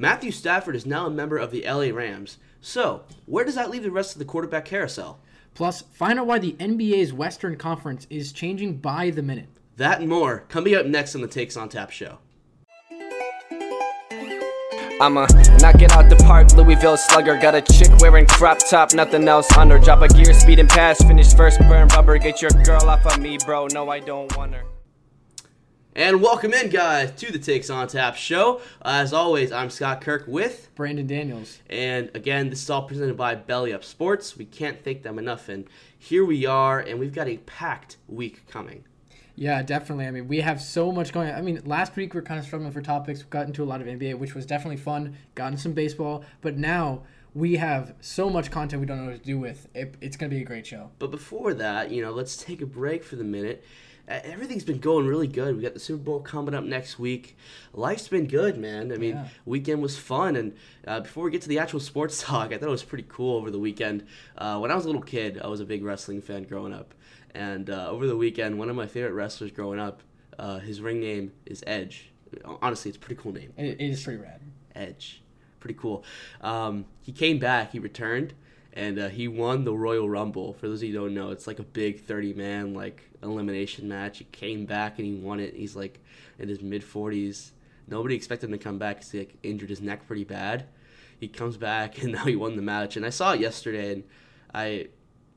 Matthew Stafford is now a member of the LA Rams. So, where does that leave the rest of the quarterback carousel? Plus, find out why the NBA's Western Conference is changing by the minute. That and more coming up next on the Takes on Tap show. I'ma knock it out the park, Louisville slugger. Got a chick wearing crop top, nothing else on her. Drop a gear, speed and pass, finish first, burn rubber. Get your girl off of me, bro. No, I don't want her. And welcome in, guys, to the Takes on Tap show. as always, I'm Scott Kirk with Brandon Daniels. And again, this is all presented by Belly Up Sports. We can't thank them enough. And here we are, and we've got a packed week coming. Yeah, definitely. I mean, we have so much going. on. I mean, last week we are kind of struggling for topics. We got into a lot of NBA, which was definitely fun. Got into some baseball, but now we have so much content we don't know what to do with. It, it's going to be a great show. But before that, you know, let's take a break for the minute. Everything's been going really good. We got the Super Bowl coming up next week. Life's been good, man. I mean, yeah. weekend was fun. And uh, before we get to the actual sports talk, I thought it was pretty cool over the weekend. Uh, when I was a little kid, I was a big wrestling fan growing up. And uh, over the weekend, one of my favorite wrestlers growing up, uh, his ring name is Edge. Honestly, it's a pretty cool name. it, it is pretty rad. Edge, pretty cool. Um, he came back. He returned, and uh, he won the Royal Rumble. For those of you who don't know, it's like a big thirty man like elimination match. He came back and he won it. He's like in his mid forties. Nobody expected him to come back because he like, injured his neck pretty bad. He comes back and now he won the match. And I saw it yesterday, and I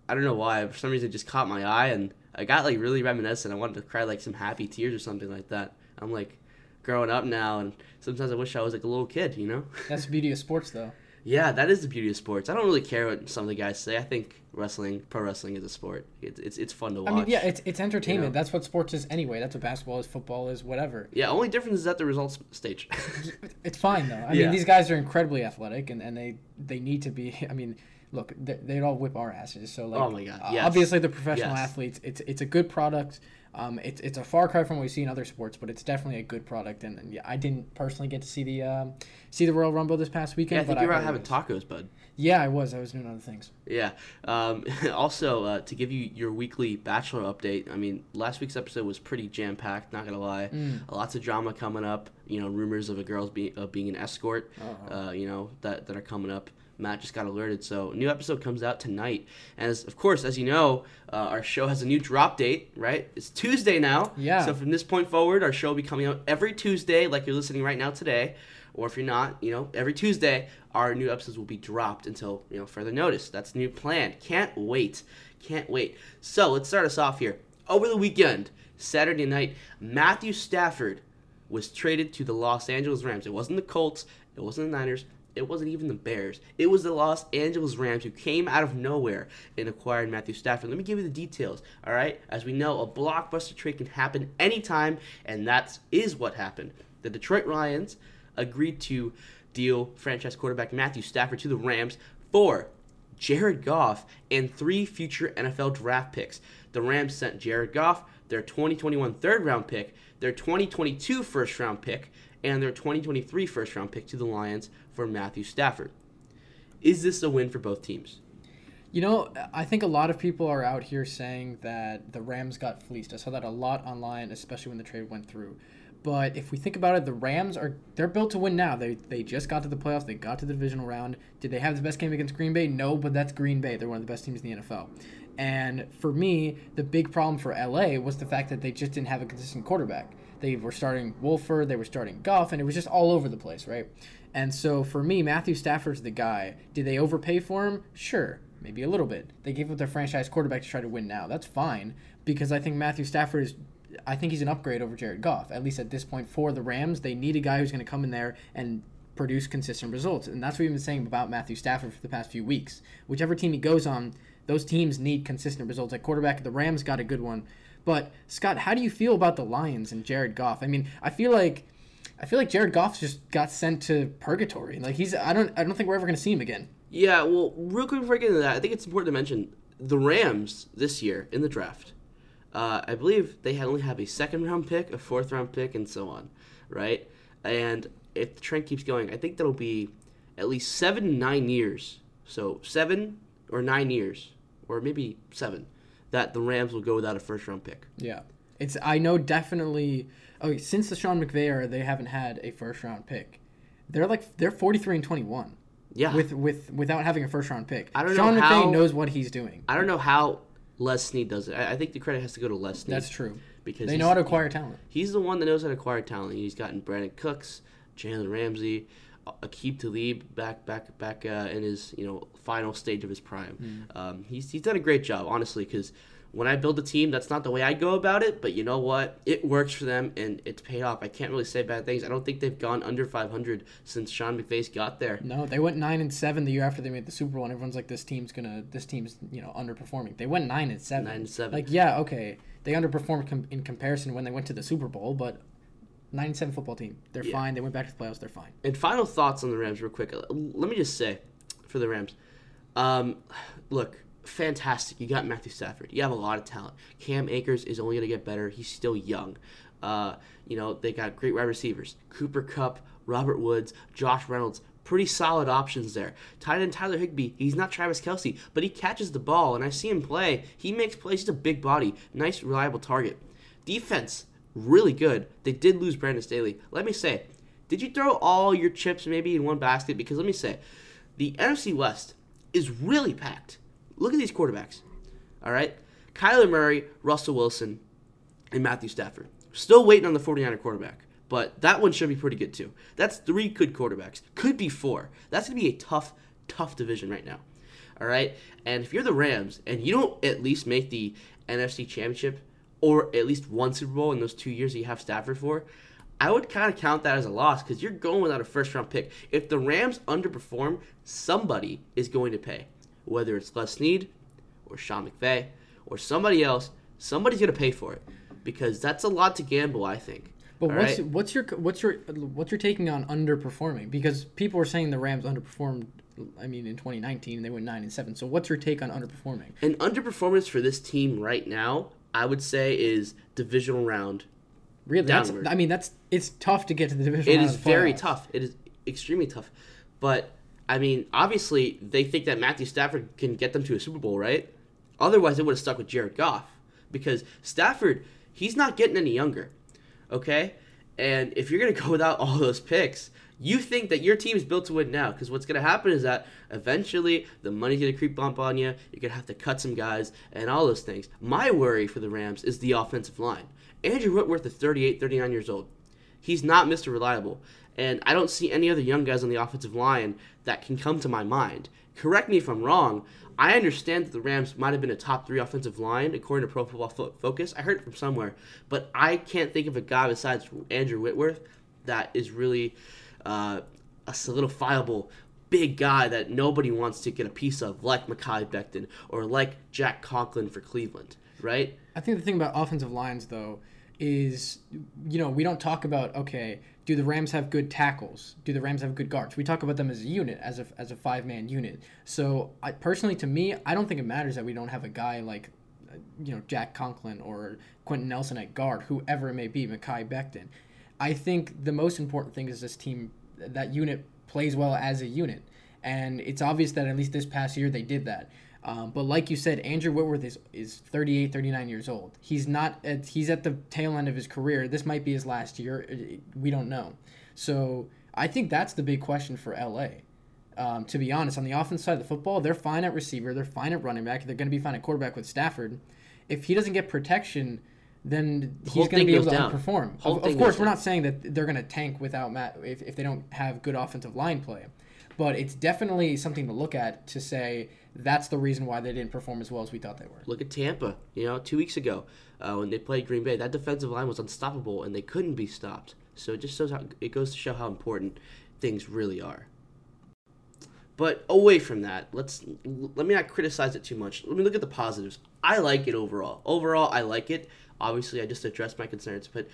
I don't know why. For some reason, it just caught my eye, and I got like really reminiscent. I wanted to cry like some happy tears or something like that. I'm like growing up now, and sometimes I wish I was like a little kid, you know? That's the beauty of sports, though. Yeah, that is the beauty of sports. I don't really care what some of the guys say. I think wrestling, pro wrestling, is a sport. It's it's, it's fun to watch. I mean, yeah, it's it's entertainment. You know? That's what sports is anyway. That's what basketball is, football is, whatever. Yeah, only difference is at the results stage. it's fine though. I yeah. mean, these guys are incredibly athletic, and, and they they need to be. I mean, look, they'd all whip our asses. So like, oh my god, yes. obviously the professional yes. athletes, it's it's a good product. Um, it's it's a far cry from what we see in other sports, but it's definitely a good product. And, and yeah, I didn't personally get to see the um, see the Royal Rumble this past weekend. Yeah, I think you were out having tacos, bud. Yeah, I was. I was doing other things. Yeah. Um, also, uh, to give you your weekly Bachelor update, I mean, last week's episode was pretty jam packed. Not gonna lie, mm. lots of drama coming up. You know, rumors of a girl's being of being an escort. Uh-huh. Uh, you know that that are coming up. Matt just got alerted. So, new episode comes out tonight. And as, of course, as you know, uh, our show has a new drop date, right? It's Tuesday now. Yeah. So, from this point forward, our show will be coming out every Tuesday, like you're listening right now today. Or if you're not, you know, every Tuesday, our new episodes will be dropped until, you know, further notice. That's the new plan. Can't wait. Can't wait. So, let's start us off here. Over the weekend, Saturday night, Matthew Stafford was traded to the Los Angeles Rams. It wasn't the Colts, it wasn't the Niners, it wasn't even the Bears. It was the Los Angeles Rams who came out of nowhere and acquired Matthew Stafford. Let me give you the details, all right? As we know, a blockbuster trade can happen anytime, and that is what happened. The Detroit Lions agreed to deal franchise quarterback Matthew Stafford to the Rams for Jared Goff and three future NFL draft picks. The Rams sent Jared Goff their 2021 third round pick, their 2022 first round pick, and their 2023 first round pick to the Lions for Matthew Stafford. Is this a win for both teams? You know, I think a lot of people are out here saying that the Rams got fleeced. I saw that a lot online, especially when the trade went through. But if we think about it, the Rams are they're built to win now. They they just got to the playoffs. They got to the divisional round. Did they have the best game against Green Bay? No, but that's Green Bay. They're one of the best teams in the NFL. And for me, the big problem for LA was the fact that they just didn't have a consistent quarterback. They were starting Wolford, they were starting Goff, and it was just all over the place, right? And so for me, Matthew Stafford's the guy. Did they overpay for him? Sure, maybe a little bit. They gave up their franchise quarterback to try to win now. That's fine because I think Matthew Stafford is. I think he's an upgrade over Jared Goff. At least at this point for the Rams, they need a guy who's going to come in there and produce consistent results. And that's what we've been saying about Matthew Stafford for the past few weeks. Whichever team he goes on, those teams need consistent results. At quarterback, the Rams got a good one. But Scott, how do you feel about the Lions and Jared Goff? I mean, I feel like I feel like Jared Goff just got sent to purgatory. Like he's I don't I don't think we're ever gonna see him again. Yeah, well, real quick before I get into that, I think it's important to mention the Rams this year in the draft. Uh, I believe they had only have a second round pick, a fourth round pick, and so on, right? And if the trend keeps going, I think that'll be at least seven, nine years. So seven or nine years, or maybe seven, that the Rams will go without a first round pick. Yeah, it's I know definitely. Okay, since the Sean McVay era, they haven't had a first round pick. they're like they're 43 and 21 Yeah. with with without having a first round pick. I don't Sean know McVay how- knows what he's doing. I don't know how Les Snead does it. I, I think the credit has to go to Les Snead. That's true. Because They know how to acquire talent. He's the one that knows how to acquire talent. He's gotten Brandin Cooks, Jalen Ramsey, Aqib Talib back back back uh, in his you know final stage of his prime. Um, he's he's done a great job, honestly. Because when I build a team, that's not the way I go about it. But you know what? It works for them and it's paid off. I can't really say bad things. I don't think they've gone under 500 since Sean McVay's got there. No, they went nine and seven the year after they made the Super Bowl, and everyone's like, "This team's gonna, this team's you know underperforming." They went nine and seven. Nine and seven. Like, yeah, okay, they underperformed com- in comparison when they went to the Super Bowl, but nine and seven football team, they're Yeah. fine. They went back to the playoffs, they're fine. And final thoughts on the Rams, real quick. Let me just say, for the Rams, um, look, fantastic. You got Matthew Stafford. You have a lot of talent. Cam Akers is only going to get better. He's still young. Uh, you know, they got great wide receivers. Cooper Kupp, Robert Woods, Josh Reynolds. Pretty solid options there. Tight end Tyler Higbee. He's not Travis Kelce, but he catches the ball, and I see him play. He makes plays. He's a big body. Nice, reliable target. Defense, really good. They did lose Brandon Staley. Let me say, did you throw all your chips maybe in one basket? Because let me say, the NFC West is really packed. Look at these quarterbacks. All right? Kyler Murray, Russell Wilson, and Matthew Stafford. Still waiting on the 49er quarterback. But that one should be pretty good too. That's three good quarterbacks. Could be four. That's going to be a tough, tough division right now. All right? And if you're the Rams and you don't at least make the NFC Championship or at least one Super Bowl in those two years that you have Stafford for, I would kind of count that as a loss because you're going without a first round pick. If the Rams underperform, somebody is going to pay. Whether it's Les Snead or Sean McVay or somebody else, somebody's going to pay for it because that's a lot to gamble, I think. But All what's right? what's your what's your what's your taking on underperforming? Because people were saying the Rams underperformed. I mean, in 2019, they went nine and seven. So what's your take on underperforming? An underperformance for this team right now, I would say, is divisional round. Really, that's, I mean, that's it's tough to get to the division. It is very playoffs. tough. It is extremely tough. But I mean, obviously, they think that Matthew Stafford can get them to a Super Bowl, right? Otherwise, they would have stuck with Jared Goff because Stafford, he's not getting any younger. Okay, and if you're gonna go without all those picks, you think that your team is built to win now because what's gonna happen is that eventually the money's gonna creep up on you. You're gonna have to cut some guys and all those things. My worry for the Rams is the offensive line. Andrew Whitworth is 38, 39 years old. He's not Mr. Reliable. And I don't see any other young guys on the offensive line that can come to my mind. Correct me if I'm wrong. I understand that the Rams might have been a top three offensive line according to Pro Football Fo- Focus. I heard it from somewhere, but I can't think of a guy besides Andrew Whitworth that is really uh, a solidifiable big guy that nobody wants to get a piece of, like Mekhi Becton or like Jack Conklin for Cleveland, right? I think the thing about offensive lines, though, is you know we don't talk about okay, do the Rams have good tackles? Do the Rams have good guards? We talk about them as a unit, as a as a five man unit. So I personally, to me, I don't think it matters that we don't have a guy like uh, you know Jack Conklin or Quenton Nelson at guard, whoever it may be, Mekhi Becton. I think the most important thing is this team, that unit plays well as a unit, and it's obvious that at least this past year they did that. Um, but like you said, Andrew Whitworth is, is 38, 39 years old. He's not at, he's at the tail end of his career. This might be his last year. We don't know. So I think that's the big question for LA. Um, to be honest, on the offense side of the football, they're fine at receiver. They're fine at running back. They're going to be fine at quarterback with Stafford. If he doesn't get protection, then he's going to be able to down. outperform. Of, of course, we're down. not saying that they're going to tank without Matt if, if they don't have good offensive line play. But it's definitely something to look at to say that's the reason why they didn't perform as well as we thought they were. Look at Tampa. You know, two weeks ago uh, when they played Green Bay, that defensive line was unstoppable and they couldn't be stopped. So it just shows how it goes to show how important things really are. But away from that, let's let me not criticize it too much. Let me look at the positives. I like it overall. Overall, I like it. Obviously, I just addressed my concerns, but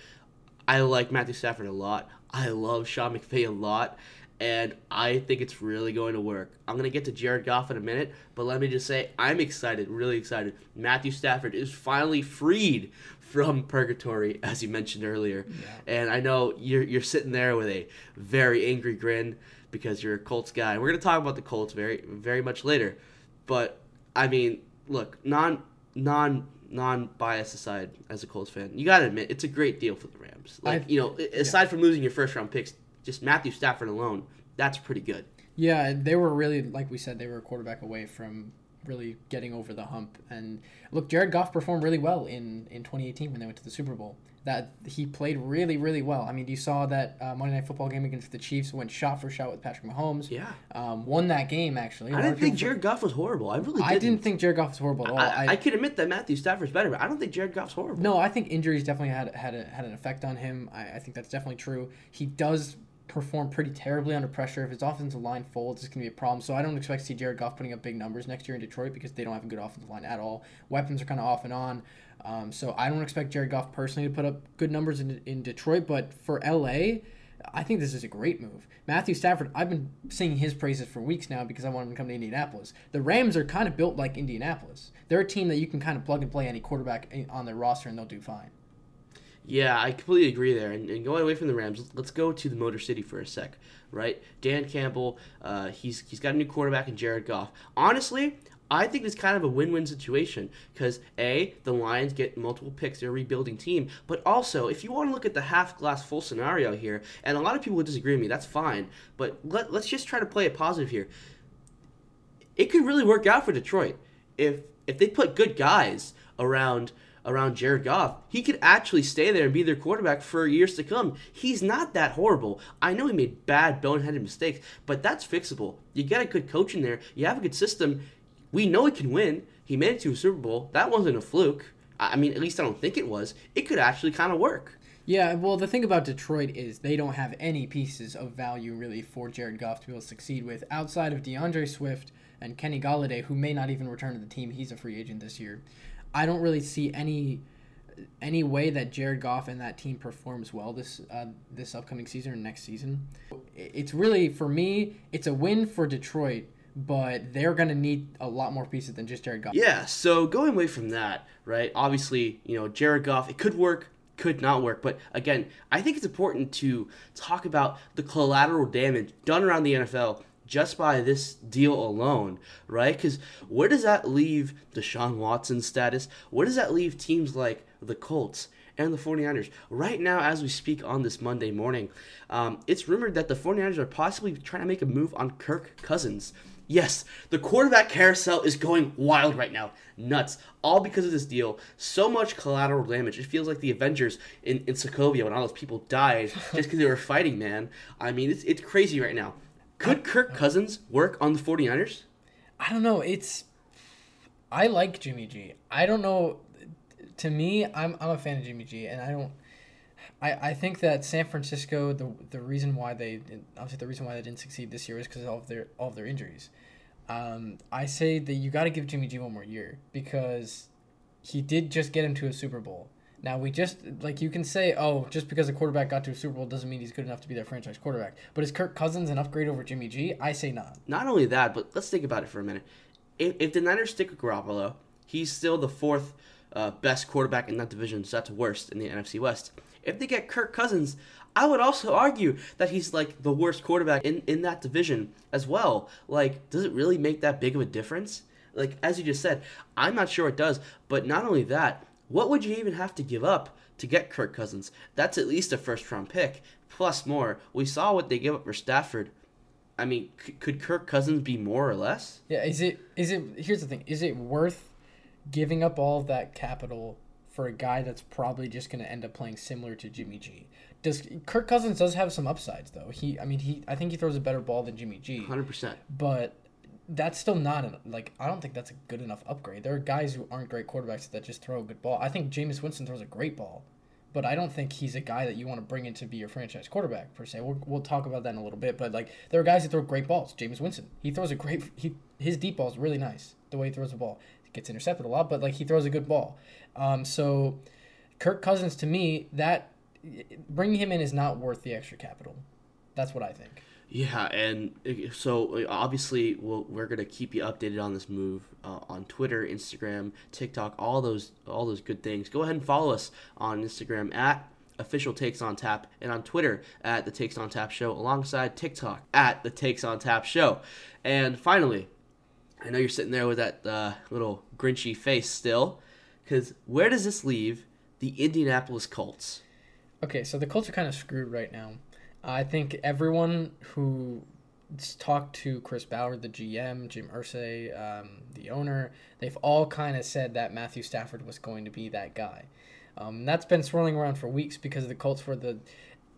I like Matthew Stafford a lot. I love Sean McVay a lot, and I think it's really going to work. I'm going to get to Jared Goff in a minute, but let me just say I'm excited, really excited. Matthew Stafford is finally freed from purgatory, as you mentioned earlier. Yeah. And I know you're, you're sitting there with a very angry grin because you're a Colts guy. And we're going to talk about the Colts very, very much later. But, I mean, look, non, non, non bias aside as a Colts fan, you got to admit it's a great deal for the Rams. Like, I- you know, aside from losing your first round picks just Matthew Stafford alone, that's pretty good. Yeah, they were really like we said, they were a quarterback away from really getting over the hump. And look, Jared Goff performed really well in in 2018 when they went to the Super Bowl. That he played really, really well. I mean, you saw that uh, Monday Night Football game against the Chiefs went shot for shot with Patrick Mahomes. Yeah. um, won that game actually. I didn't think Jared Goff was horrible. I really didn't. I didn't think Jared Goff was horrible at all. I, I can admit that Matthew Stafford's better, but I don't think Jared Goff's horrible. No, I think injuries definitely had had a, had an effect on him. I, I think that's definitely true. He does perform pretty terribly under pressure. If his offensive line folds, it's going to be a problem. So I don't expect to see Jared Goff putting up big numbers next year in Detroit because they don't have a good offensive line at all. Weapons are kind of off and on. Um, so I don't expect Jared Goff personally to put up good numbers in, in Detroit. But for LA, I think this is a great move. Matthew Stafford, I've been singing his praises for weeks now because I want him to come to Indianapolis. The Rams are kind of built like Indianapolis. They're a team that you can kind of plug and play any quarterback on their roster and they'll do fine. Yeah, I completely agree there. And, and going away from the Rams, let's go to the Motor City for a sec, right? Dan Campbell, uh, he's he's got a new quarterback in Jared Goff. Honestly, I think it's kind of a win-win situation because a the Lions get multiple picks, they're a rebuilding team, but also if you want to look at the half glass full scenario here, and a lot of people would disagree with me, that's fine. But let, let's just try to play it positive here. It could really work out for Detroit if if they put good guys around around Jared Goff, he could actually stay there and be their quarterback for years to come. He's not that horrible. I know he made bad, boneheaded mistakes, but that's fixable. You get a good coach in there, you have a good system. We know he can win. He made it to a Super Bowl. That wasn't a fluke. I mean, at least I don't think it was. It could actually kind of work. Yeah, well, the thing about Detroit is they don't have any pieces of value really for Jared Goff to be able to succeed with outside of DeAndre Swift and Kenny Golladay, who may not even return to the team. He's a free agent this year. I don't really see any any way that Jared Goff and that team performs well this uh, this upcoming season or next season. It's really for me, it's a win for Detroit, but they're gonna need a lot more pieces than just Jared Goff. Yeah, so going away from that, right? Obviously, you know, Jared Goff, it could work, could not work. But again, I think it's important to talk about the collateral damage done around the NFL just by this deal alone, right? Because where does that leave Deshaun Watson's status? Where does that leave teams like the Colts? And the 49ers. Right now, as we speak on this Monday morning, um, it's rumored that the 49ers are possibly trying to make a move on Kirk Cousins. Yes, the quarterback carousel is going wild right now. Nuts. All because of this deal. So much collateral damage. It feels like the Avengers in, in Sokovia when all those people died just because they were fighting, man. I mean, it's, it's crazy right now. Could Kirk Cousins work on the 49ers? I don't know. It's I like Jimmy G. I don't know. To me, I'm I'm a fan of Jimmy G, and I don't. I, I think that San Francisco the the reason why they obviously the reason why they didn't succeed this year is because of all of their all of their injuries. Um, I say that you got to give Jimmy G one more year because he did just get him to a Super Bowl. Now we just like you can say, oh, just because a quarterback got to a Super Bowl doesn't mean he's good enough to be their franchise quarterback. But is Kirk Cousins an upgrade over Jimmy G? I say not. Not only that, but let's think about it for a minute. If, if the Niners stick with Garoppolo, he's still the fourth uh, best quarterback in that division, so that's worst in the NFC West. If they get Kirk Cousins, I would also argue that he's like the worst quarterback in, in that division as well. Like, does it really make that big of a difference? Like, as you just said, I'm not sure it does. But not only that, what would you even have to give up to get Kirk Cousins? That's at least a first round pick, plus more. We saw what they gave up for Stafford. I mean, c- could Kirk Cousins be more or less? Yeah, is it is it here's the thing. Is it worth giving up all of that capital for a guy that's probably just going to end up playing similar to Jimmy G? Does Kirk Cousins does have some upsides though. He I mean he I think he throws a better ball than Jimmy G. 100%. But that's still not an, like I don't think that's a good enough upgrade. There are guys who aren't great quarterbacks that just throw a good ball. I think Jameis Winston throws a great ball, but I don't think he's a guy that you want to bring in to be your franchise quarterback per se. We'll, we'll talk about that in a little bit. But like there are guys that throw great balls. Jameis Winston, he throws a great he his deep ball is really nice. The way he throws the ball, gets intercepted a lot, but like he throws a good ball. Um, so Kirk Cousins to me that bringing him in is not worth the extra capital. That's what I think. Yeah, and so obviously we'll, we're gonna keep you updated on this move uh, on Twitter, Instagram, TikTok, all those all those good things. Go ahead and follow us on Instagram at official takes on tap and on Twitter at the takes on tap show alongside TikTok at the takes on tap show. And finally, I know you're sitting there with that uh, little grinchy face still, because where does this leave the Indianapolis Colts? Okay, so the Colts are kind of screwed right now. I think everyone who talked to Chris Ballard, the GM, Jim Irsay, um, the owner, they've all kind of said that Matthew Stafford was going to be that guy. Um, that's been swirling around for weeks because the Colts were the,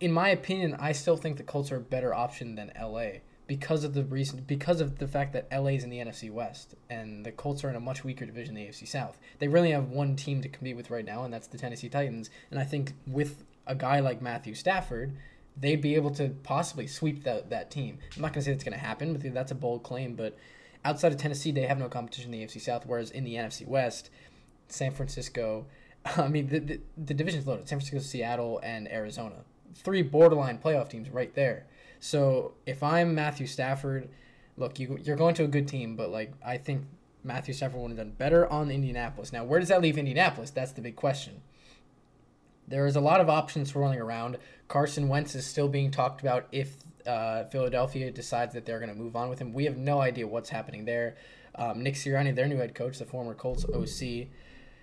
in my opinion, I still think the Colts are a better option than LA because of the reason because of the fact that LA is in the NFC West and the Colts are in a much weaker division, the AFC South. They really have one team to compete with right now, and that's the Tennessee Titans. And I think with a guy like Matthew Stafford, they'd be able to possibly sweep that that team. I'm not gonna say that's gonna happen, but that's a bold claim. But outside of Tennessee, they have no competition in the AFC South, whereas in the NFC West, San Francisco. I mean, the, the, the division's loaded. San Francisco, Seattle, and Arizona. Three borderline playoff teams right there. So if I'm Matthew Stafford, look, you, you're going to a good team, but like I think Matthew Stafford would have done better on Indianapolis. Now, where does that leave Indianapolis? That's the big question. There is a lot of options swirling around. Carson Wentz is still being talked about if uh, Philadelphia decides that they're going to move on with him. We have no idea what's happening there. Um, Nick Sirianni, their new head coach, the former Colts OC,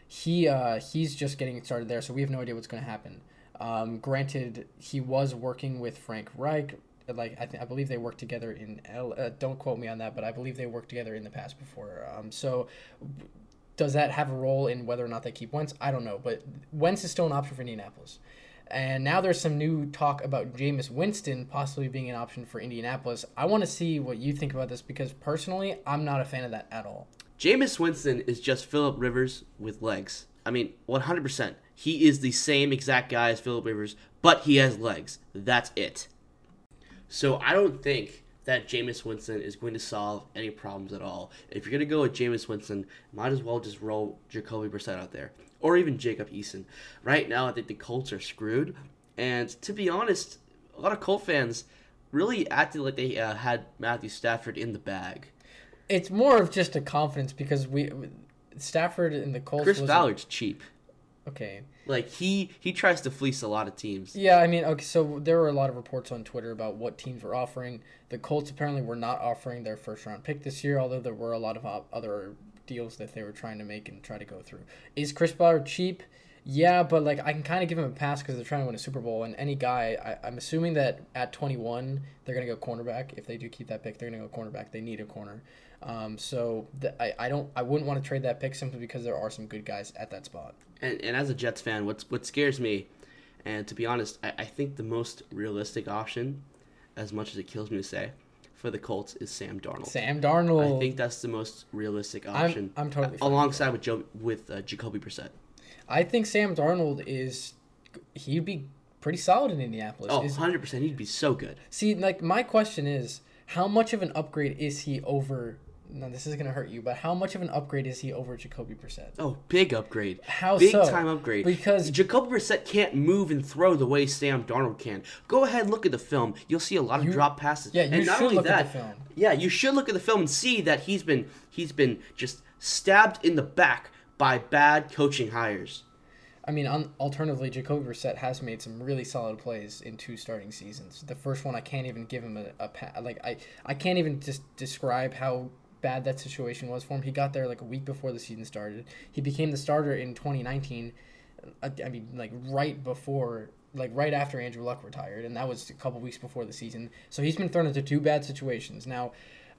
he uh, he's just getting started there, so we have no idea what's going to happen. Um, granted, he was working with Frank Reich. Like I, th- I believe they worked together in L. Uh, don't quote me on that, but I believe they worked together in the past before. Um, so, does that have a role in whether or not they keep Wentz? I don't know, but Wentz is still an option for Indianapolis. And now there's some new talk about Jameis Winston possibly being an option for Indianapolis. I want to see what you think about this because personally, I'm not a fan of that at all. Jameis Winston is just Philip Rivers with legs. I mean, 100%. He is the same exact guy as Philip Rivers, but he has legs. That's it. So I don't think that Jameis Winston is going to solve any problems at all. If you're going to go with Jameis Winston, might as well just roll Jacoby Brissett out there. Or even Jacob Eason. Right now, I think the Colts are screwed. And to be honest, a lot of Colt fans really acted like they uh, had Matthew Stafford in the bag. It's more of just a confidence because we Stafford and the Colts. Chris Ballard's cheap. Okay. Like he he tries to fleece a lot of teams. Yeah, I mean, okay, so there were a lot of reports on Twitter about what teams were offering. The Colts apparently were not offering their first round pick this year, although there were a lot of other deals that they were trying to make and try to go through. Is Chris Ballard cheap? Yeah, but like I can kind of give him a pass because they're trying to win a Super Bowl, and any guy, I, I'm assuming that at 21 they're gonna go cornerback. If they do keep that pick, they're gonna go cornerback. They need a corner. Um, so the, I, I don't I wouldn't want to trade that pick simply because there are some good guys at that spot. And and as a Jets fan, what's what scares me, and to be honest, I, I think the most realistic option, as much as it kills me to say, for the Colts is Sam Darnold. Sam Darnold. I think that's the most realistic I'm- option. I'm totally alongside with Joe with uh, Jacoby Brissett. I think Sam Darnold is he'd be pretty solid in Indianapolis. Oh, Is- 100 percent. He'd be so good. see, like my question is, how much of an upgrade is he over? No, this is gonna hurt you, but how much of an upgrade is he over Jacoby Brissett? Oh, big upgrade. How big so? time upgrade. Because- Jacoby Brissett can't move and throw the way Sam Darnold can. Go ahead and look at the film. You'll see a lot of You- drop passes. yeah, you and not should only look that, at the film. Yeah, you should look at the film and see that he's been he's been just stabbed in the back by bad coaching hires. I mean, un- alternatively, Jacoby Brissett has made some really solid plays in two starting seasons. The first one, I can't even give him a, a pa- like I I can't even just describe how bad that situation was for him. He got there like a week before the season started. He became the starter in 2019. I, I mean, like right before, like right after Andrew Luck retired, and that was a couple weeks before the season. So he's been thrown into two bad situations. Now,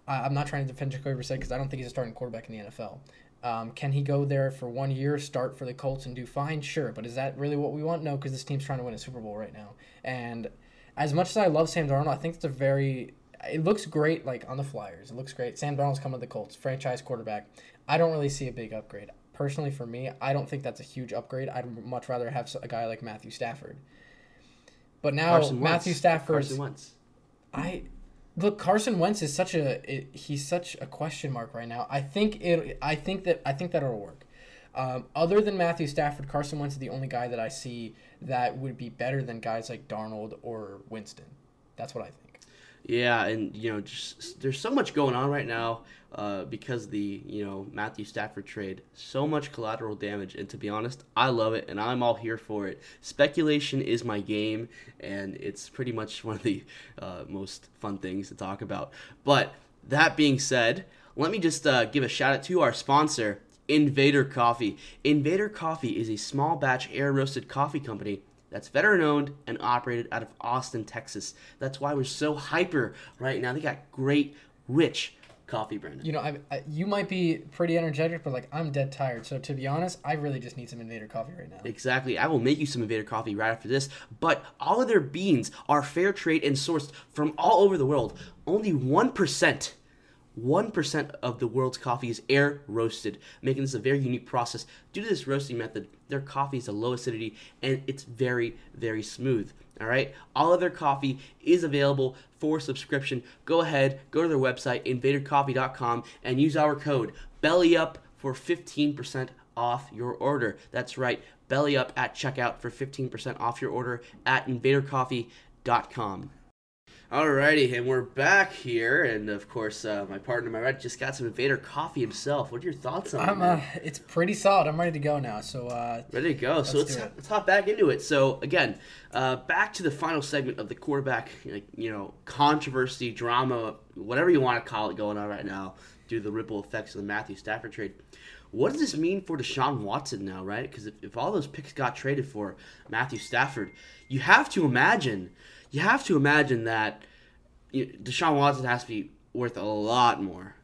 I'm not trying to defend Jacoby Brissett because I don't think he's a starting quarterback in the NFL. Um, can he go there for one year, start for the Colts, and do fine? Sure, but is that really what we want? No, because this team's trying to win a Super Bowl right now. And as much as I love Sam Darnold, I think it's a very. It looks great, like on the Flyers. It looks great. Sam Darnold's coming to the Colts, franchise quarterback. I don't really see a big upgrade. Personally, for me, I don't think that's a huge upgrade. I'd much rather have a guy like Matthew Stafford. But now Carson Wentz. Matthew Stafford's Carson Wentz. I look Carson Wentz is such a it, he's such a question mark right now. I think it I think that I think that'll work. Um, other than Matthew Stafford, Carson Wentz is the only guy that I see that would be better than guys like Darnold or Winston. That's what I think. Yeah, and you know, just there's so much going on right now uh, because the you know Matthew Stafford trade. So much collateral damage, and to be honest, I love it, and I'm all here for it. Speculation is my game, and it's pretty much one of the uh, most fun things to talk about. But that being said, let me just uh, give a shout out to our sponsor, Invader Coffee. Invader Coffee is a small batch air roasted coffee company that's veteran owned and operated out of Austin, Texas. That's why we're so hyper right now. They got great, rich coffee, Brandon. You know, I, I, you might be pretty energetic, but like I'm dead tired. So to be honest, I really just need some Invader coffee right now. Exactly. I will make you some Invader coffee right after this. But all of their beans are fair trade and sourced from all over the world. Only 1%. 1% of the world's coffee is air roasted, making this a very unique process. Due to this roasting method, their coffee is a low acidity and it's very, very smooth. All right, all of their coffee is available for subscription. Go ahead, go to their website, invadercoffee.com, and use our code BELLYUP for 15% off your order. That's right, BELLYUP at checkout for 15% off your order at invadercoffee.com. Alrighty, and we're back here, and of course, uh, my partner, my right, just got some Invader coffee himself. What are your thoughts on I'm, it? uh, it's pretty solid. I'm ready to go now. So uh, Ready to go. so Let's let's do let's hop back into it. So again, uh, back to the final segment of the quarterback, you know, controversy, drama, whatever you want to call it, going on right now due to the ripple effects of the Matthew Stafford trade. What does this mean for Deshaun Watson now, right? Because if, if all those picks got traded for Matthew Stafford, you have to imagine, you have to imagine that you Deshaun Watson has to be worth a lot more.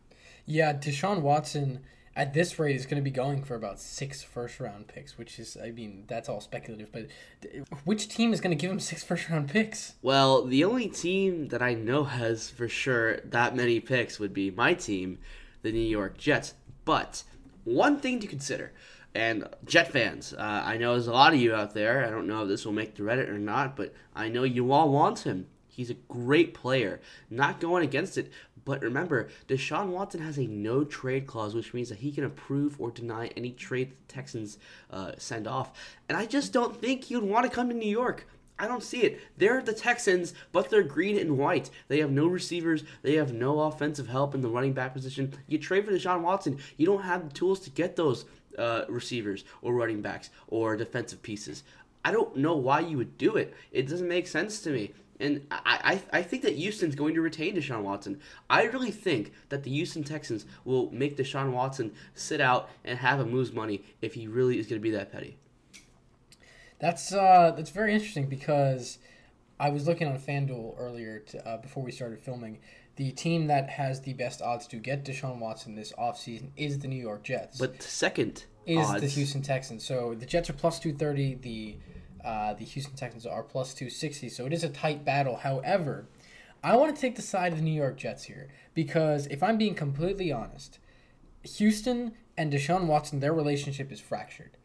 yeah, Deshaun Watson at this rate is going to be going for about six first round picks, which is, I mean, that's all speculative. But d- which team is going to give him six first round picks? Well, the only team that I know has for sure that many picks would be my team, the New York Jets. But one thing to consider, and Jet fans, uh, I know there's a lot of you out there. I don't know if this will make the Reddit or not, but I know you all want him. He's a great player. Not going against it. But remember, Deshaun Watson has a no trade clause, which means that he can approve or deny any trade the Texans uh, send off. And I just don't think he would want to come to New York. I don't see it. They're the Texans, but they're green and white. They have no receivers. They have no offensive help in the running back position. You trade for Deshaun Watson, you don't have the tools to get those uh, receivers or running backs or defensive pieces. I don't know why you would do it. It doesn't make sense to me. And I, I, I think that Houston's going to retain Deshaun Watson. I really think that the Houston Texans will make Deshaun Watson sit out and have him lose money if he really is going to be that petty. That's uh, that's very interesting because I was looking on FanDuel earlier to, uh, before we started filming. The team that has the best odds to get Deshaun Watson this offseason is the New York Jets. But second is odds, the Houston Texans. So the Jets are plus two thirty. The uh, the Houston Texans are plus two sixty. So it is a tight battle. However, I want to take the side of the New York Jets here because if I'm being completely honest, Houston and Deshaun Watson, their relationship is fractured.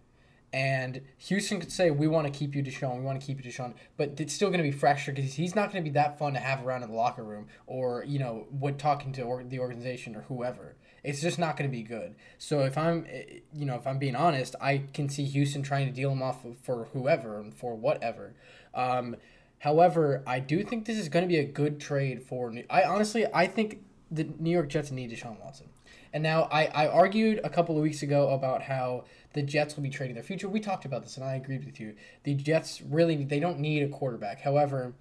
And Houston could say, we want to keep you, Deshaun. We want to keep you, Deshaun. But it's still going to be fractured because he's not going to be that fun to have around in the locker room or, you know, when talking to or, the organization or whoever. It's just not going to be good. So if I'm, eh, you know, if I'm being honest, I can see Houston trying to deal him off for whoever and for whatever. Um, however, I do think this is going to be a good trade for. I honestly, I think the New York Jets need Deshaun Watson. And now I, I argued a couple of weeks ago about how the Jets will be trading their future. We talked about this, and I agreed with you. The Jets really they don't need a quarterback. However,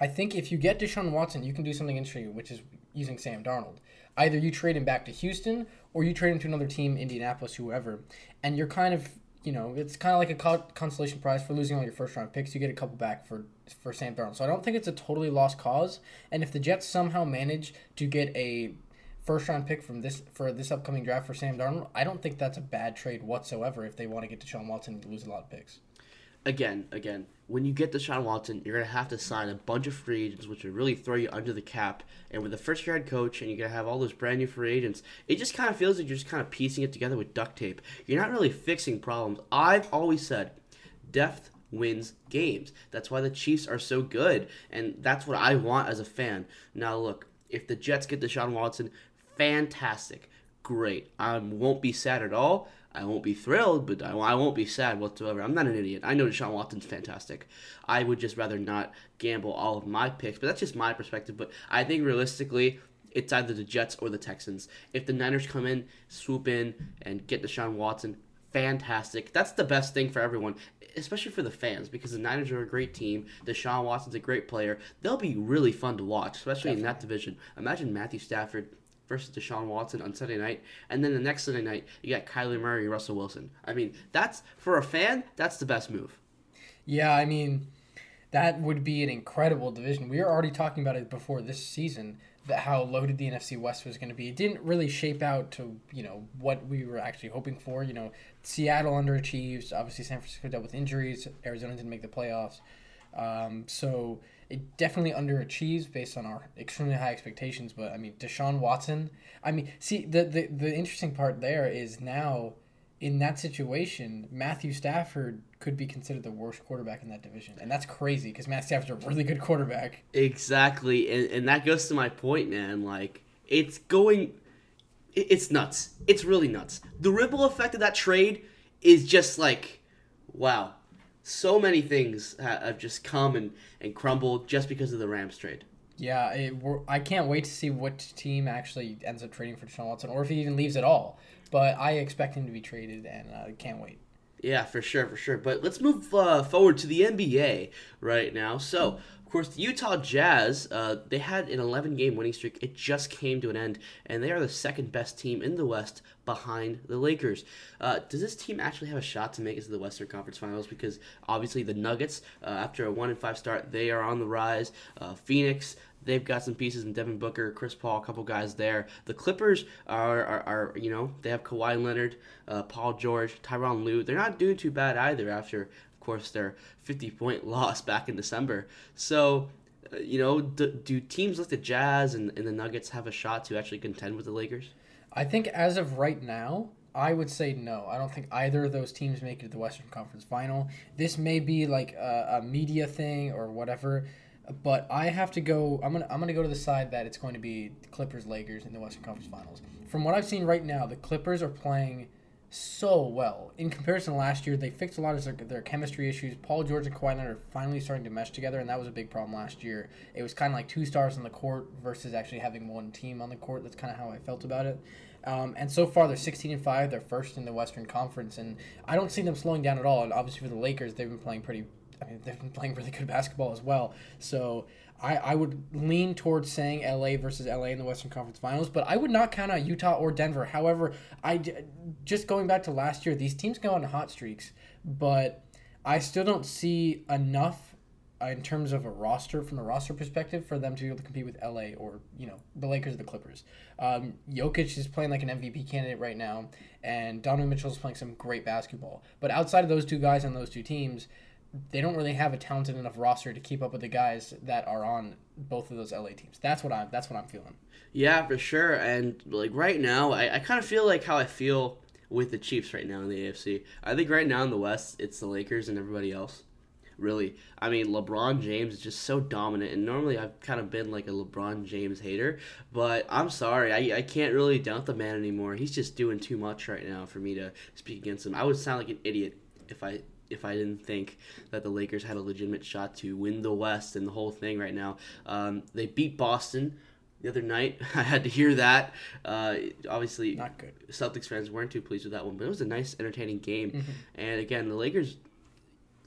I think if you get Deshaun Watson, you can do something interesting, which is using Sam Darnold. Either you trade him back to Houston, or you trade him to another team, Indianapolis, whoever, and you're kind of you know it's kind of like a co- consolation prize for losing all your first round picks. You get a couple back for for Sam Darnold. So I don't think it's a totally lost cause. And if the Jets somehow manage to get a first round pick from this for this upcoming draft for Sam Darnold, I don't think that's a bad trade whatsoever if they want to get to Deshaun Watson and lose a lot of picks. again, again, when you get to Deshaun Watson, you're gonna have to sign a bunch of free agents, which would really throw you under the cap. And with the first year head coach, and you're gonna have all those brand new free agents, it just kind of feels like you're just kind of piecing it together with duct tape. You're not really fixing problems. I've always said, depth wins games. That's why the Chiefs are so good, and that's what I want as a fan. Now, look, if the Jets get Deshaun Watson, fantastic, great. I won't be sad at all. I won't be thrilled, but I, I won't be sad whatsoever. I'm not an idiot. I know Deshaun Watson's fantastic. I would just rather not gamble all of my picks, but that's just my perspective. But I think realistically, it's either the Jets or the Texans. If the Niners come in, swoop in, and get Deshaun Watson, fantastic. That's the best thing for everyone, especially for the fans, because the Niners are a great team. Deshaun Watson's a great player. They'll be really fun to watch, especially in that division. Imagine Matthew Stafford versus Deshaun Watson on Sunday night, and then the next Sunday night you got Kyler Murray, Russell Wilson. I mean, that's for a fan, that's the best move. Yeah, I mean, that would be an incredible division. We were already talking about it before this season that how loaded the NFC West was going to be. It didn't really shape out to you know what we were actually hoping for. You know, Seattle underachieves. Obviously, San Francisco dealt with injuries. Arizona didn't make the playoffs. Um, so it definitely underachieves based on our extremely high expectations. But I mean, Deshaun Watson. I mean, see the the, the interesting part there is now in that situation, Matthew Stafford could be considered the worst quarterback in that division, and that's crazy because Matt Stafford's a really good quarterback. Exactly, and and that goes to my point, man. Like it's going, it's nuts. It's really nuts. The ripple effect of that trade is just like, wow. So many things have just come and, and crumbled just because of the Rams trade. Yeah, it, I can't wait to see what team actually ends up trading for Deshaun Watson, or if he even leaves at all. But I expect him to be traded, and I can't wait. Yeah, for sure, for sure. But let's move uh, forward to the NBA right now. So, of course, the Utah Jazz, uh, they had an 11 game winning streak. It just came to an end, and they are the second best team in the West behind the Lakers. Uh, does this team actually have a shot to make it to the Western Conference Finals? Because obviously, the Nuggets, uh, after a 1 and 5 start, they are on the rise. Uh, Phoenix, They've got some pieces in Devin Booker, Chris Paul, a couple guys there. The Clippers are, are, are you know, they have Kawhi Leonard, uh, Paul George, Tyronn Lue. They're not doing too bad either after, course, their 50 point loss back in December. So, uh, you know, do, do teams like the Jazz and, and the Nuggets have a shot to actually contend with the Lakers? I think as of right now, I would say no. I don't think either of those teams make it to the Western Conference Final. This may be like a, a media thing or whatever, but I have to go. I'm gonna I'm gonna go to the side that it's going to be Clippers Lakers in the Western Conference Finals. From what I've seen right now, the Clippers are playing so well in comparison to last year. They fixed a lot of their, their chemistry issues. Paul George and Kawhi Leonard are finally starting to mesh together, and that was a big problem last year. It was kind of like two stars on the court versus actually having one team on the court. That's kind of how I felt about it. Um, and so far, they're 16 and five. They're first in the Western Conference, and I don't see them slowing down at all. And obviously, for the Lakers, they've been playing pretty. I mean, they've been playing really good basketball as well. So I, I would lean towards saying LA versus LA in the Western Conference Finals, but I would not count out Utah or Denver. However, I just going back to last year, these teams go on hot streaks, but I still don't see enough uh, in terms of a roster from a roster perspective for them to be able to compete with LA or you know the Lakers or the Clippers. Um, Jokic is playing like an MVP candidate right now, and Donovan Mitchell is playing some great basketball. But outside of those two guys and those two teams, they don't really have a talented enough roster to keep up with the guys that are on both of those LA teams. That's what I'm. That's what I'm feeling. Yeah, for sure. And like right now, I, I kind of feel like how I feel with the Chiefs right now in the AFC. I think right now in the West, it's the Lakers and everybody else. Really, I mean, LeBron James is just so dominant, and normally I've kind of been like a LeBron James hater, but I'm sorry, I, I can't really doubt the man anymore. He's just doing too much right now for me to speak against him. I would sound like an idiot if I if I didn't think that the Lakers had a legitimate shot to win the West and the whole thing right now. Um, they beat Boston the other night. I had to hear that. Uh, obviously, Not good. Celtics fans weren't too pleased with that one, but it was a nice, entertaining game. Mm-hmm. And again, the Lakers,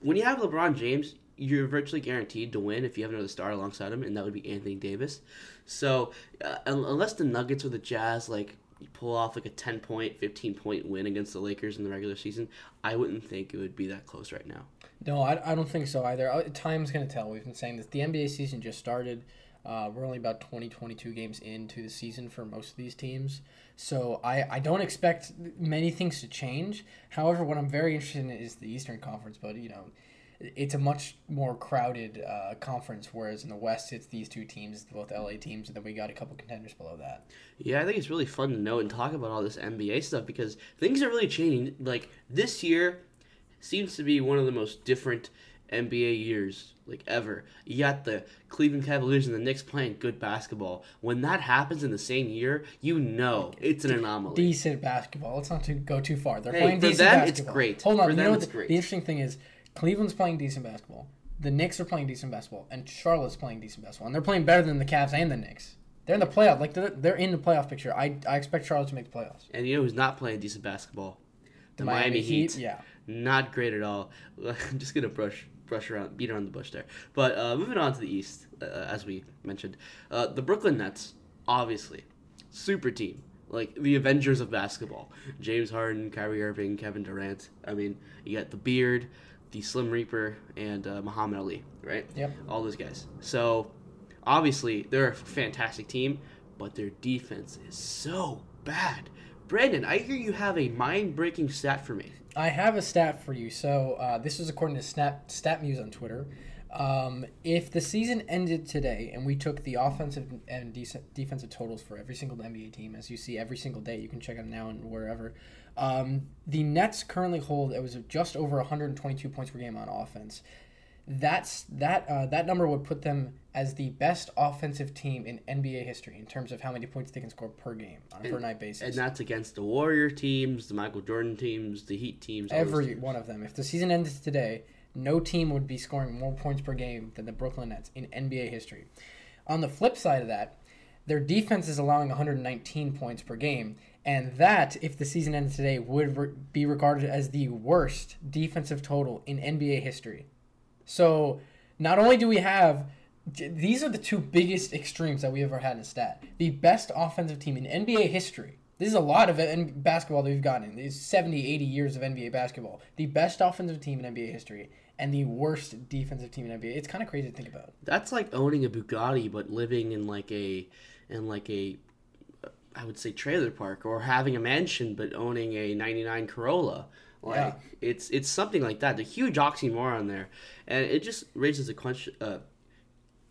when you have LeBron James, you're virtually guaranteed to win if you have another star alongside him, and that would be Anthony Davis. So, uh, unless the Nuggets or the Jazz like pull off like a 10 point, 15 point win against the Lakers in the regular season, I wouldn't think it would be that close right now. No, I, I don't think so either. Uh, Time's going to tell. We've been saying this. The NBA season just started. Uh, we're only about 20, 22 games into the season for most of these teams. So I, I don't expect many things to change. However, what I'm very interested in is the Eastern Conference. But, you know, it's a much more crowded uh, conference, whereas in the West, it's these two teams, both LA teams, and then we got a couple contenders below that. Yeah, I think it's really fun to know and talk about all this NBA stuff because things are really changing. Like this year seems to be one of the most different NBA years like ever. You got the Cleveland Cavaliers and the Knicks playing good basketball. When that happens in the same year, you know it's an anomaly. Decent basketball. Let's not too, go too far. They're Hey, playing for decent them, it's great. Hold on. For you them, know what it's the, great. the interesting thing is Cleveland's playing decent basketball. The Knicks are playing decent basketball, and Charlotte's playing decent basketball, and they're playing better than the Cavs and the Knicks. They're in the playoff. Like they're, they're in the playoff picture. I, I expect Charlotte to make the playoffs. and you know who's not playing decent basketball? The, Miami Miami, Heat, Heat. yeah. Not great at all. I'm just gonna brush brush around, beat around the bush there. But uh, moving on to the East, uh, as we mentioned, uh, the Brooklyn Nets, obviously, super team, like the Avengers of basketball. James Harden, Kyrie Irving, Kevin Durant. I mean, you got the beard, the Slim Reaper, and uh, Muhammad Ali, right? Yep. All those guys. So obviously they're a fantastic team, but their defense is so bad. Brandon, I hear you have a mind-breaking stat for me. I have a stat for you. So uh, this is according to Snap Stat StatMuse on Twitter. Um, if the season ended today and we took the offensive and de- defensive totals for every single NBA team, as you see every single day, you can check them now and wherever. Um, the Nets currently hold it was just over 122 points per game on offense. That's that uh, that number would put them as the best offensive team in NBA history in terms of how many points they can score per game on a per night basis. And that's against the Warrior teams, the Michael Jordan teams, the Heat teams. Every teams. one of them. If the season ended today, no team would be scoring more points per game than the Brooklyn Nets in NBA history. On the flip side of that, their defense is allowing 119 points per game, and that, if the season ended today, would re- be regarded as the worst defensive total in NBA history. So, not only do we have these are the two biggest extremes that we ever had in stat. The best offensive team in NBA history. This is a lot of N- basketball that we've gotten. These 70, 80 years of NBA basketball. The best offensive team in NBA history and the worst defensive team in NBA. It's kind of crazy to think about. That's like owning a Bugatti, but living in like a, in like a, I would say trailer park, or having a mansion but owning a '99 Corolla. Like Yeah. it's it's something like that. The huge oxymoron there, and it just raises a question. Uh,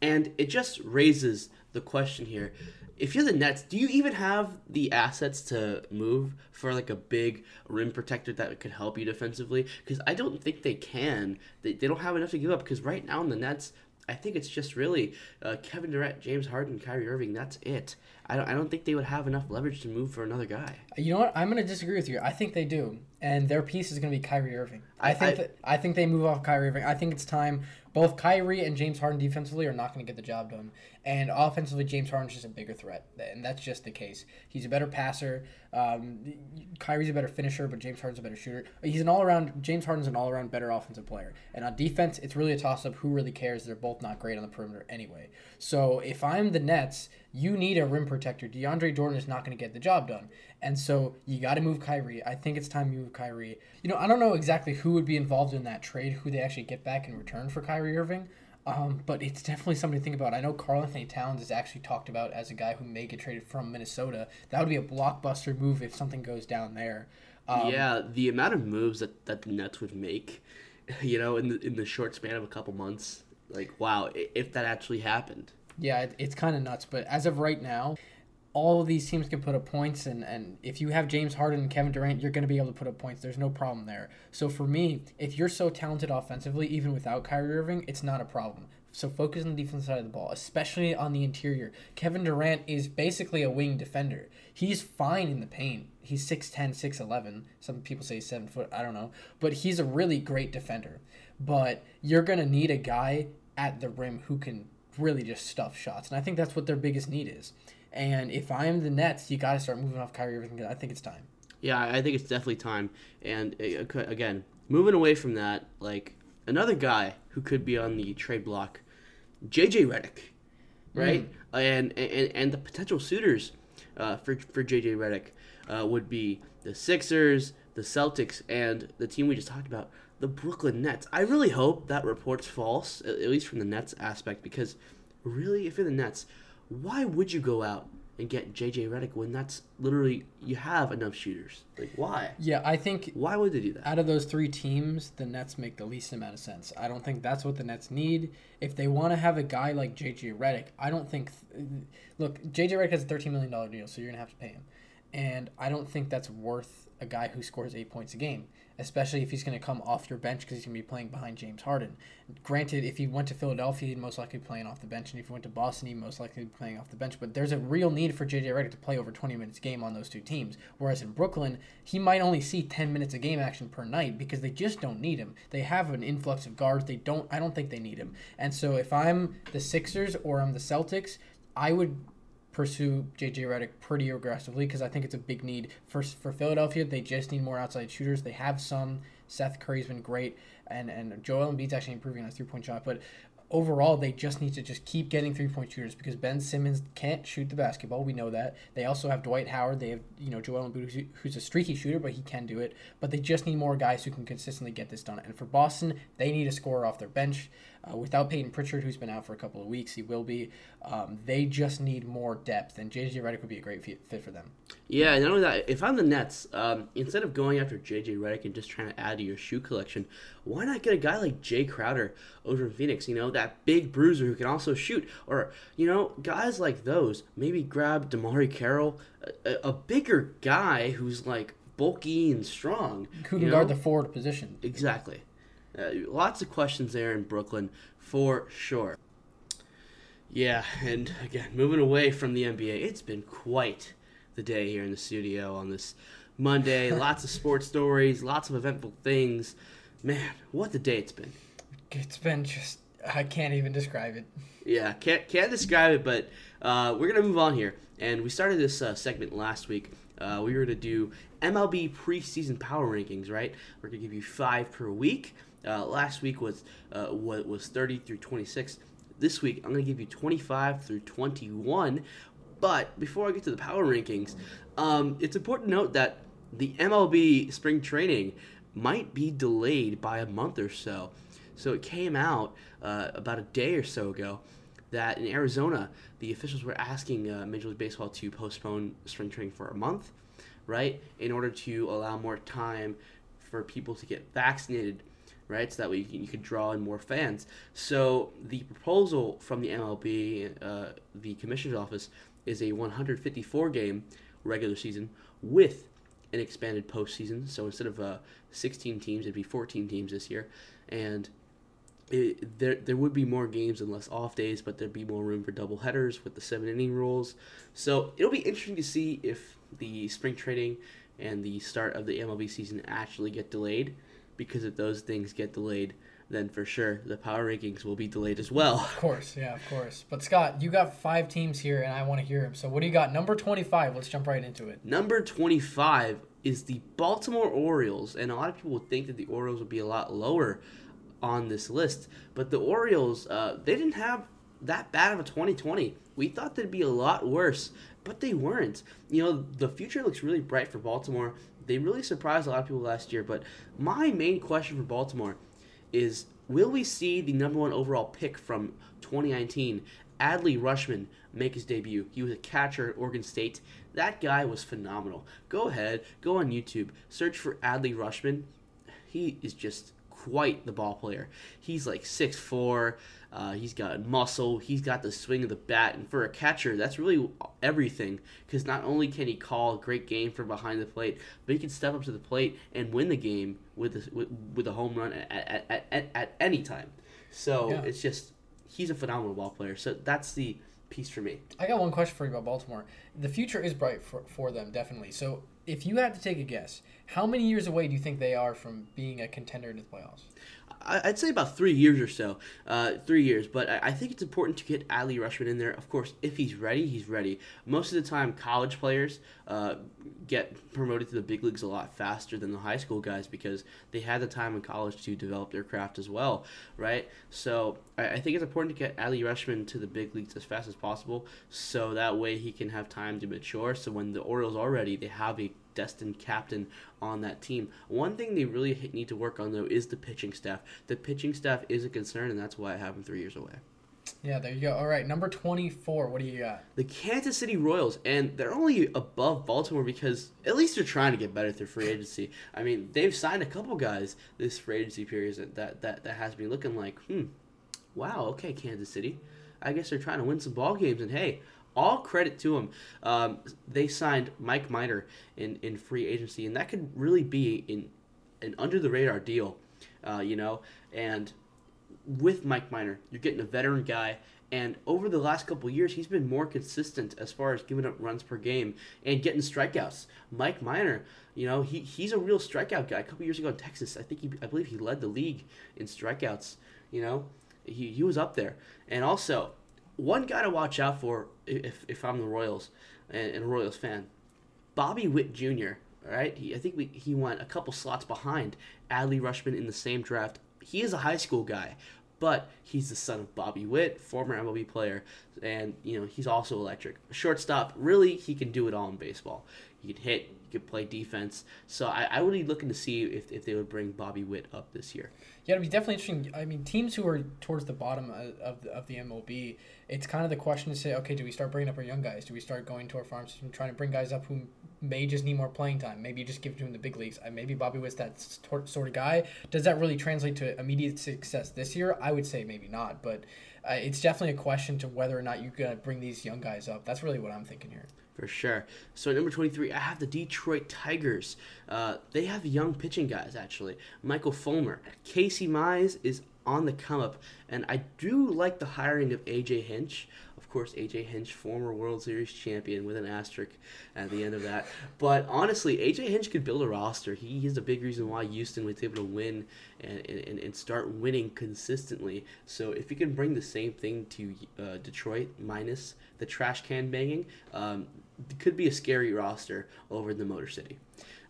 and it just raises the question here: If you're the Nets, do you even have the assets to move for like a big rim protector that could help you defensively? Because I don't think they can. They, they don't have enough to give up. Because right now in the Nets, I think it's just really uh, Kevin Durant, James Harden, Kyrie Irving. That's it. I don't, I don't think they would have enough leverage to move for another guy. You know what? I'm going to disagree with you. I think they do, and their piece is going to be Kyrie Irving. I, I- think I- that, I think they move off Kyrie Irving. I think it's time. Both Kyrie and James Harden defensively are not going to get the job done, and offensively, James Harden's just a bigger threat, and that's just the case. He's a better passer. Um, Kyrie's a better finisher, but James Harden's a better shooter. He's an all-around. James Harden's an all-around better offensive player, and on defense, it's really a toss-up. Who really cares? They're both not great on the perimeter anyway. So if I'm the Nets, you need a rim protector. DeAndre Jordan is not going to get the job done. And so you got to move Kyrie. I think it's time you move Kyrie. You know, I don't know exactly who would be involved in that trade, who they actually get back in return for Kyrie Irving. Um, but it's definitely something to think about. I know Karl-Anthony Towns is actually talked about as a guy who may get traded from Minnesota. That would be a blockbuster move if something goes down there. Um, yeah, the amount of moves that, that the Nets would make, you know, in the in the short span of a couple months, like wow, if that actually happened. Yeah, it, it's kind of nuts. But as of right now, all of these teams can put up points, and, and if you have James Harden and Kevin Durant, you're going to be able to put up points. There's no problem there. So for me, if you're so talented offensively, even without Kyrie Irving, it's not a problem. So focus on the defense side of the ball, especially on the interior. Kevin Durant is basically a wing defender. He's fine in the paint. He's 6'10", 6'11". Some people say 7 foot. I don't know. But he's a really great defender. But you're going to need a guy at the rim who can really just stuff shots. And I think that's what their biggest need is. And if I'm the Nets, you got to start moving off Kyrie Irving. I think it's time. Yeah, I think it's definitely time. And uh, again, moving away from that, like another guy who could be on the trade block, JJ Redick, right? And, and and the potential suitors uh, for for JJ Redick uh, would be the Sixers, the Celtics, and the team we just talked about, the Brooklyn Nets. I really hope that report's false, at least from the Nets aspect, because really, if you're the Nets, why would you go out and get JJ Redick when that's literally you have enough shooters? Like why? Yeah, I think Why would they do that? out of those three teams, the Nets make the least amount of sense. I don't think that's what the Nets need. If they want to have a guy like JJ Redick, I don't think. look, JJ Redick has a $13 million deal, so you're going to have to pay him. And I don't think that's worth a guy who scores eight points a game, especially if he's going to come off your bench because he's going to be playing behind James Harden. Granted, if he went to Philadelphia, he'd most likely be playing off the bench, and if he went to Boston, he'd most likely be playing off the bench. But there's a real need for JJ Redick to play over 20 minutes a game on those two teams. Whereas in Brooklyn, he might only see 10 minutes of game action per night because they just don't need him. They have an influx of guards. They don't. I don't think they need him. And so if I'm the Sixers or I'm the Celtics, I would pursue JJ Redick pretty aggressively because I think it's a big need for for Philadelphia. They just need more outside shooters. They have some. Seth Curry's been great, and and Joel Embiid's actually improving on his three point shot. But overall, they just need to just keep getting three point shooters because Ben Simmons can't shoot the basketball. We know that. They also have Dwight Howard. They have you know Joel Embiid, who's a streaky shooter, but he can do it. But they just need more guys who can consistently get this done. And for Boston, they need a scorer off their bench. Uh, without Payton Pritchard, who's been out for a couple of weeks, he will be. Um, they just need more depth, and JJ Redick would be a great fit for them. Yeah, and not only that, if I'm the Nets, um, instead of going after JJ Redick and just trying to add to your shoe collection, why not get a guy like Jae Crowder over in Phoenix? You know, that big bruiser who can also shoot. Or, you know, guys like those. Maybe grab DeMarre Carroll, a, a, bigger guy who's like bulky and strong. Who can guard the forward position? Exactly. Uh, lots of questions there in Brooklyn for sure. Yeah, and again, moving away from the NBA, it's been quite the day here in the studio on this Monday. lots of sports stories, lots of eventful things. Man, what the day it's been. It's been just I can't even describe it. Yeah, can't can't describe it, but uh, we're gonna move on here. And we started this uh, segment last week. Uh, we were to do MLB preseason power rankings, right? We're gonna give you five per week. Uh, last week was uh, was 30 through 26. This week I'm gonna give you 25 through 21. But before I get to the power rankings, um, it's important to note that the MLB spring training might be delayed by a month or so. So it came out uh, about a day or so ago that in Arizona, the officials were asking uh, Major League Baseball to postpone spring training for a month, right, in order to allow more time for people to get vaccinated, right, so that way you, can, you could draw in more fans. So the proposal from the MLB, uh, the commissioner's office, is a 154 game regular season with an expanded postseason. So instead of uh, 16 teams, it'd be 14 teams this year, and it, there there would be more games and less off days, but there'd be more room for double headers with the seven inning rules. So it'll be interesting to see if the spring training and the start of the MLB season actually get delayed. Because if those things get delayed, then for sure the power rankings will be delayed as well. Of course, yeah, of course. But Scott, you got five teams here, and I want to hear them. So what do you got? Number twenty-five. Let's jump right into it. Number 25 is the Baltimore Orioles, and a lot of people would think that the Orioles would be a lot lower on this list, but the Orioles, uh, they didn't have that bad of a 2020. We thought they'd be a lot worse, but they weren't. You know, the future looks really bright for Baltimore. They really surprised a lot of people last year, but my main question for Baltimore is will we see the number one overall pick from 2019, Adley Rutschman, make his debut? He was a catcher at Oregon State. That guy was phenomenal. Go ahead, go on YouTube, search for Adley Rutschman. He is just quite the ball player. He's like 6'4, uh, he's got muscle, he's got the swing of the bat, and for a catcher, that's really everything. Because not only can he call a great game from behind the plate, but he can step up to the plate and win the game with a, with, with a home run at, at, at, at, any time. So Yeah. it's just, he's a phenomenal ball player. So that's the piece for me. I got one question for you about Baltimore. The future is bright for, for them, definitely. So if you had to take a guess, how many years away do you think they are from being a contender into the playoffs? I'd say about three years or so. Uh, three years, but I I think it's important to get Adley Rutschman in there. Of course, if he's ready, he's ready. Most of the time, college players uh, get promoted to the big leagues a lot faster than the high school guys because they had the time in college to develop their craft as well, right? So I, I think it's important to get Adley Rutschman to the big leagues as fast as possible, so that way he can have time to mature. So when the Orioles are ready, they have a destined captain on that team. One thing they really need to work on though is the pitching staff. The pitching staff is a concern, and that's why I have them three years away. Yeah, there you go. All right, number 24. What do you got? The Kansas City Royals, and they're only above Baltimore because at least they're trying to get better through free agency. I mean, they've signed a couple guys this free agency period that that that, that has me looking like, hmm, wow, okay, Kansas City. I guess they're trying to win some ball games, and hey, all credit to them. Um, they signed Mike Minor in, in free agency, and that could really be in an under the radar deal, uh, you know. And with Mike Minor, you're getting a veteran guy, and over the last couple years, he's been more consistent as far as giving up runs per game and getting strikeouts. Mike Minor, you know, he, he's a real strikeout guy. A couple years ago in Texas, I think he, I believe he led the league in strikeouts. You know, he, he was up there. And also, one guy to watch out for if, if I'm the Royals and, and a Royals fan, Bobby Witt Jr. All right, he, I think we, he went a couple slots behind Adley Rutschman in the same draft. He is a high school guy, but he's the son of Bobby Witt, former MLB player, and you know he's also electric. Shortstop, really, he can do it all in baseball. He can hit, can play defense. So I, I would be looking to see if, if they would bring Bobby Witt up this year. Yeah, it'd be definitely interesting. I mean, teams who are towards the bottom of, the, of the MLB, it's kind of the question to say, okay, do we start bringing up our young guys? Do we start going to our farm system, trying to bring guys up who may just need more playing time? Maybe you just give him the big leagues. Maybe Bobby Witt's that sort of guy. Does that really translate to immediate success this year? I would say maybe not, but uh, it's definitely a question to whether or not you're going to bring these young guys up. That's really what I'm thinking here. For sure. So number 23, I have the Detroit Tigers. Uh, they have young pitching guys, actually. Michael Fulmer. Casey Mize is on the come up. And I do like the hiring of AJ Hinch. Of course, AJ Hinch, former World Series champion, with an asterisk at the end of that. But honestly, AJ Hinch could build a roster. He is a big reason why Houston was able to win and, and, and start winning consistently. So if you can bring the same thing to uh, Detroit, minus the trash can banging, um, could be a scary roster over in the Motor City.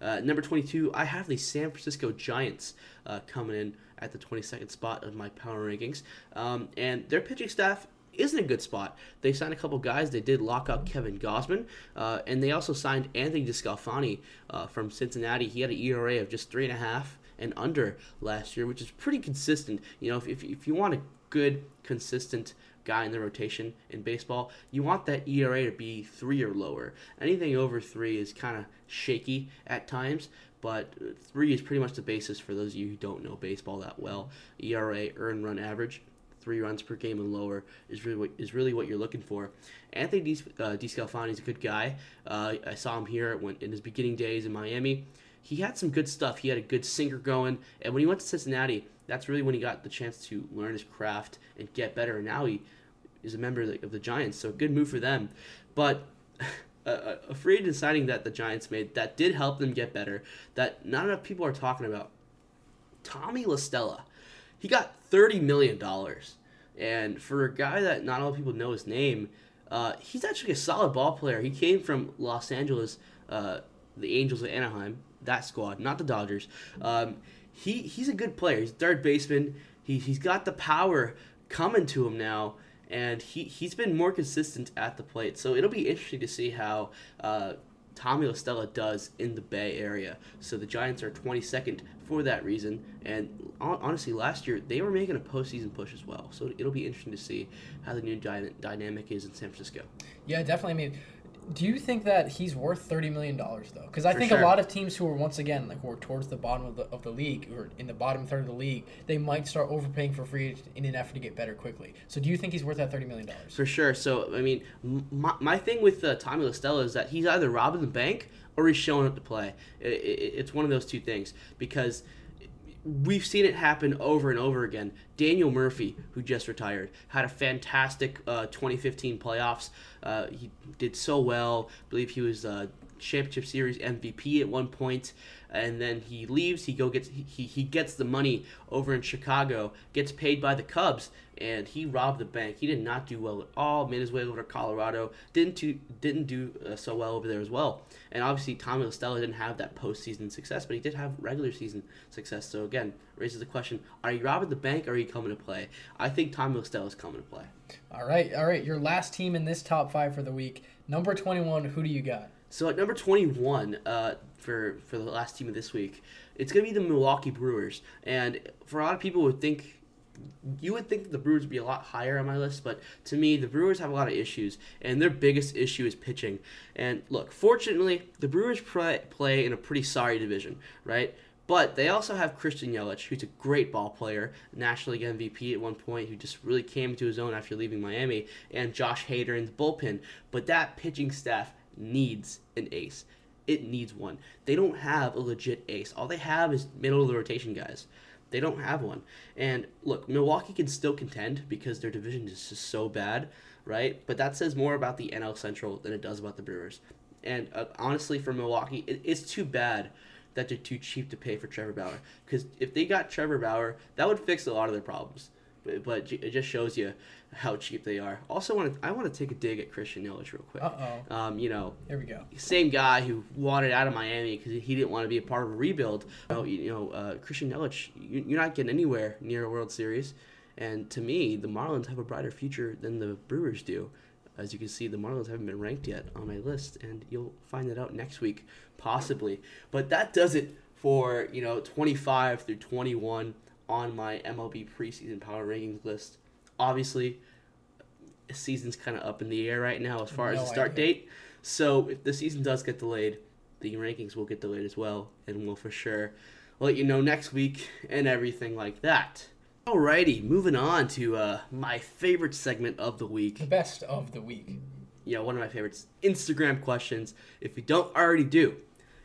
Uh, number 22, I have the San Francisco Giants uh, coming in at the 22nd spot of my power rankings. Um, and their pitching staff isn't a good spot. They signed a couple guys. They did lock up Kevin Gausman, uh, and they also signed Anthony DeSclafani uh, from Cincinnati. He had an ERA of just three and a half and under last year, which is pretty consistent. You know, if, if, if you want a good, consistent guy in the rotation in baseball, you want that ERA to be three or lower. Anything over three is kind of shaky at times, but three is pretty much the basis for those of you who don't know baseball that well. ERA, earn run average, three runs per game and lower is really what is really what you're looking for. Anthony Di, uh, is a good guy. Uh, I saw him here when in his beginning days in Miami. He had some good stuff. He had a good sinker going, and when he went to Cincinnati, that's really when he got the chance to learn his craft and get better. And now he is a member of the, of the Giants, so good move for them. But a, a free agent signing that the Giants made that did help them get better, that not enough people are talking about. Tommy La Stella, he got thirty million dollars, and for a guy that not a lot of people know his name, uh, he's actually a solid ball player. He came from Los Angeles, uh, the Angels of Anaheim, that squad, not the Dodgers. Um, he he's a good player. He's third baseman. He he's got the power coming to him now and he he's been more consistent at the plate. So it'll be interesting to see how uh, Tommy La Stella does in the Bay Area. So the Giants are 22nd for that reason, and honestly, last year they were making a postseason push as well. So it'll be interesting to see how the new dy- dynamic is in San Francisco. Yeah, definitely. I mean do you think that he's worth thirty million dollars though? Because I For think sure. a lot of teams who are once again like who are towards the bottom of the of the league or in the bottom third of the league, they might start overpaying for free in an effort to get better quickly. So do you think he's worth that thirty million dollars? For sure. So I mean, my, my thing with uh, Tommy La Stella is that he's either robbing the bank or he's showing up to play. It, it, it's one of those two things because we've seen it happen over and over again. Daniel Murphy, who just retired, had a fantastic uh, 2015 playoffs. Uh, he did so well. I believe he was uh, championship series MVP at one point, and then he leaves. He go gets he, he gets the money over in Chicago, gets paid by the Cubs, and he robbed the bank. He did not do well at all. Made his way over to Colorado. Didn't do, didn't do uh, so well over there as well. And obviously Tommy La didn't have that postseason success, but he did have regular season success. So again, raises the question: Are you robbing the bank? or Are you coming to play? I think Tommy La is coming to play. All right, all right. Your last team in this top five for the week, number twenty-one. Who do you got? So at number 21 uh, for for the last team of this week, it's gonna be the Milwaukee Brewers. And for a lot of people would think you would think the Brewers would be a lot higher on my list, but to me, the Brewers have a lot of issues, and their biggest issue is pitching. And look, fortunately, the Brewers play, play in a pretty sorry division, right? But they also have Christian Yelich, who's a great ball player, National League MVP at one point, who just really came to his own after leaving Miami, and Josh Hader in the bullpen. But that pitching staff needs an ace. It needs one. They don't have a legit ace. All they have is middle of the rotation guys. They don't have one. And look, Milwaukee can still contend because their division is just so bad, right? But that says more about the NL Central than it does about the Brewers. And uh, honestly, for Milwaukee, it, it's too bad that they're too cheap to pay for Trevor Bauer. Because if they got Trevor Bauer, that would fix a lot of their problems. But, but it just shows you how cheap they are. Also, want to I want to take a dig at Christian Yelich real quick. Uh oh. Um, you know, here we go. Same guy who wanted out of Miami because he didn't want to be a part of a rebuild. You know, you know uh, Christian Yelich, you're not getting anywhere near a World Series, And to me, the Marlins have a brighter future than the Brewers do. As you can see, the Marlins haven't been ranked yet on my list, and you'll find that out next week, possibly. But that does it for you know 25 through 21 on my MLB preseason power rankings list. Obviously, season's kind of up in the air right now as far No as the start idea. date. So if the season does get delayed, the rankings will get delayed as well, and we'll for sure let you know next week and everything like that. Alrighty, moving on to uh, my favorite segment of the week The best of the week. Yeah, one of my favorites, Instagram questions. If you don't already do,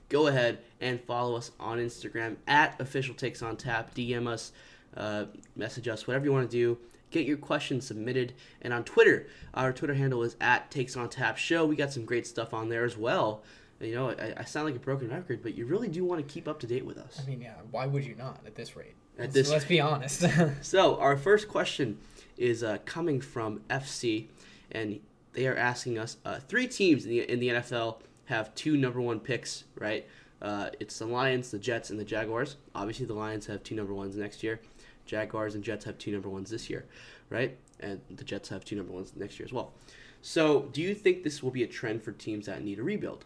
go ahead and follow us on Instagram at official takes on tap. DM us, uh, message us, whatever you want to do. Get your questions submitted. And on Twitter, our Twitter handle is at takes on tap show. We got some great stuff on there as well. You know, I, I sound like a broken record, but you really do want to keep up to date with us. I mean, yeah, why would you not at this rate? At let's, this let's be honest. So our first question is uh, coming from FC, and they are asking us: uh, three teams in the in the NFL have two number one picks, right? Uh, it's the Lions, the Jets, and the Jaguars. Obviously, the Lions have two number ones next year. Jaguars and Jets have two number ones this year, right? And the Jets have two number ones next year as well. So, do you think this will be a trend for teams that need a rebuild?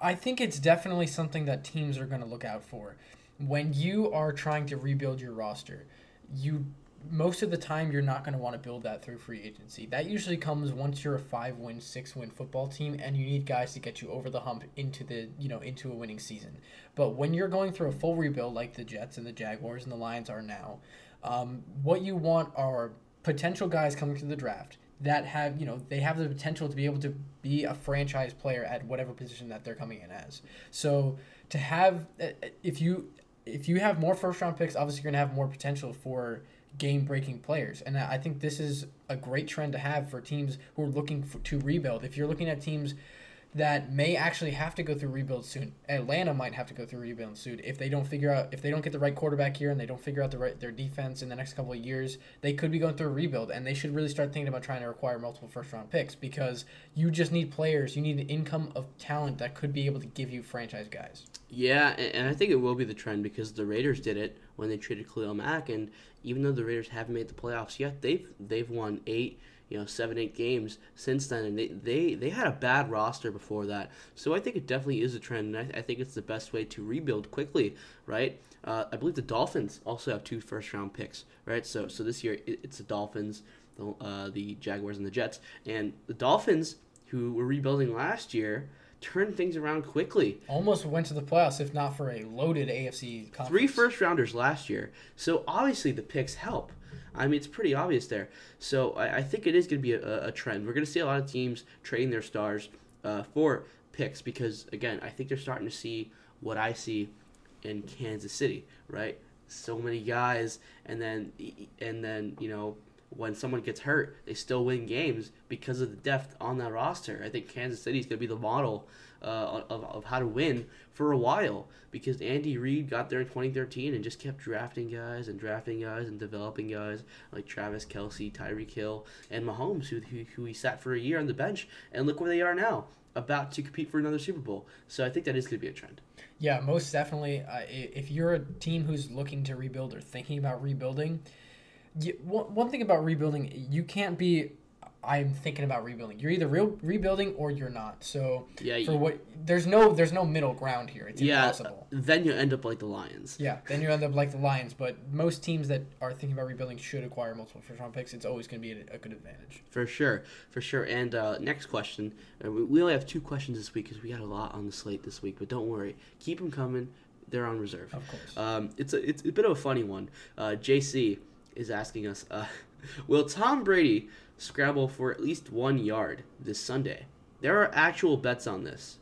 I think it's definitely something that teams are going to look out for. When you are trying to rebuild your roster, you most of the time you're not going to want to build that through free agency. That usually comes once you're a 5-win, 6-win football team and you need guys to get you over the hump into the, you know, into a winning season. But when you're going through a full rebuild like the Jets and the Jaguars and the Lions are now, um, what you want are potential guys coming to the draft that have you know they have the potential to be able to be a franchise player at whatever position that they're coming in as so to have uh, if you if you have more first round picks obviously you're going to have more potential for game breaking players and i think this is a great trend to have for teams who are looking for, to rebuild if you're looking at teams that may actually have to go through rebuild soon. Atlanta might have to go through rebuild soon if they don't figure out if they don't get the right quarterback here and they don't figure out the right their defense in the next couple of years. They could be going through a rebuild and they should really start thinking about trying to acquire multiple first round picks because you just need players. You need an income of talent that could be able to give you franchise guys. Yeah, and, and I think it will be the trend because the Raiders did it when they traded Khalil Mack, and even though the Raiders haven't made the playoffs yet, they've they've won eight, you know, seven, eight games since then, and they they, they had a bad roster before that. So I think it definitely is a trend, and I, I think it's the best way to rebuild quickly, right? Uh, I believe the Dolphins also have two first round picks, right? So so this year it, it's the Dolphins, the uh, the Jaguars, and the Jets, and the Dolphins who were rebuilding last year turned things around quickly. Almost went to the playoffs if not for a loaded AFC conference. Three first rounders last year. So obviously the picks help. I mean, it's pretty obvious there. So I, I think it is going to be a, a trend. We're going to see a lot of teams trading their stars uh, for picks because, again, I think they're starting to see what I see in Kansas City, right? So many guys, and then and then you know when someone gets hurt, they still win games because of the depth on that roster. I think Kansas City is going to be the model uh, of, of how to win for a while because Andy Reid got there in 2013 and just kept drafting guys and drafting guys and developing guys like Travis Kelce, Tyreek Hill, and Mahomes, who, who, who he sat for a year on the bench. And look where they are now, about to compete for another Super Bowl. So I think that is going to be a trend. Yeah, most definitely. Uh, if you're a team who's looking to rebuild or thinking about rebuilding, you, one, one thing about rebuilding, you can't be. I'm thinking about rebuilding. You're either real rebuilding or you're not. So Yeah, for you- what there's no there's no middle ground here. It's yeah, impossible. then you end up like the Lions. Yeah, then you end up like the Lions. But most teams that are thinking about rebuilding should acquire multiple first round picks. It's always going to be a, a good advantage. For sure, for sure. And uh, next question. Uh, we, we only have two questions this week because we got a lot on the slate this week. But don't worry, keep them coming. They're on reserve. Of course. Um, it's a it's a bit of a funny one. Uh, JC is asking us, uh, will Tom Brady scramble for at least one yard this Sunday? There are actual bets on this.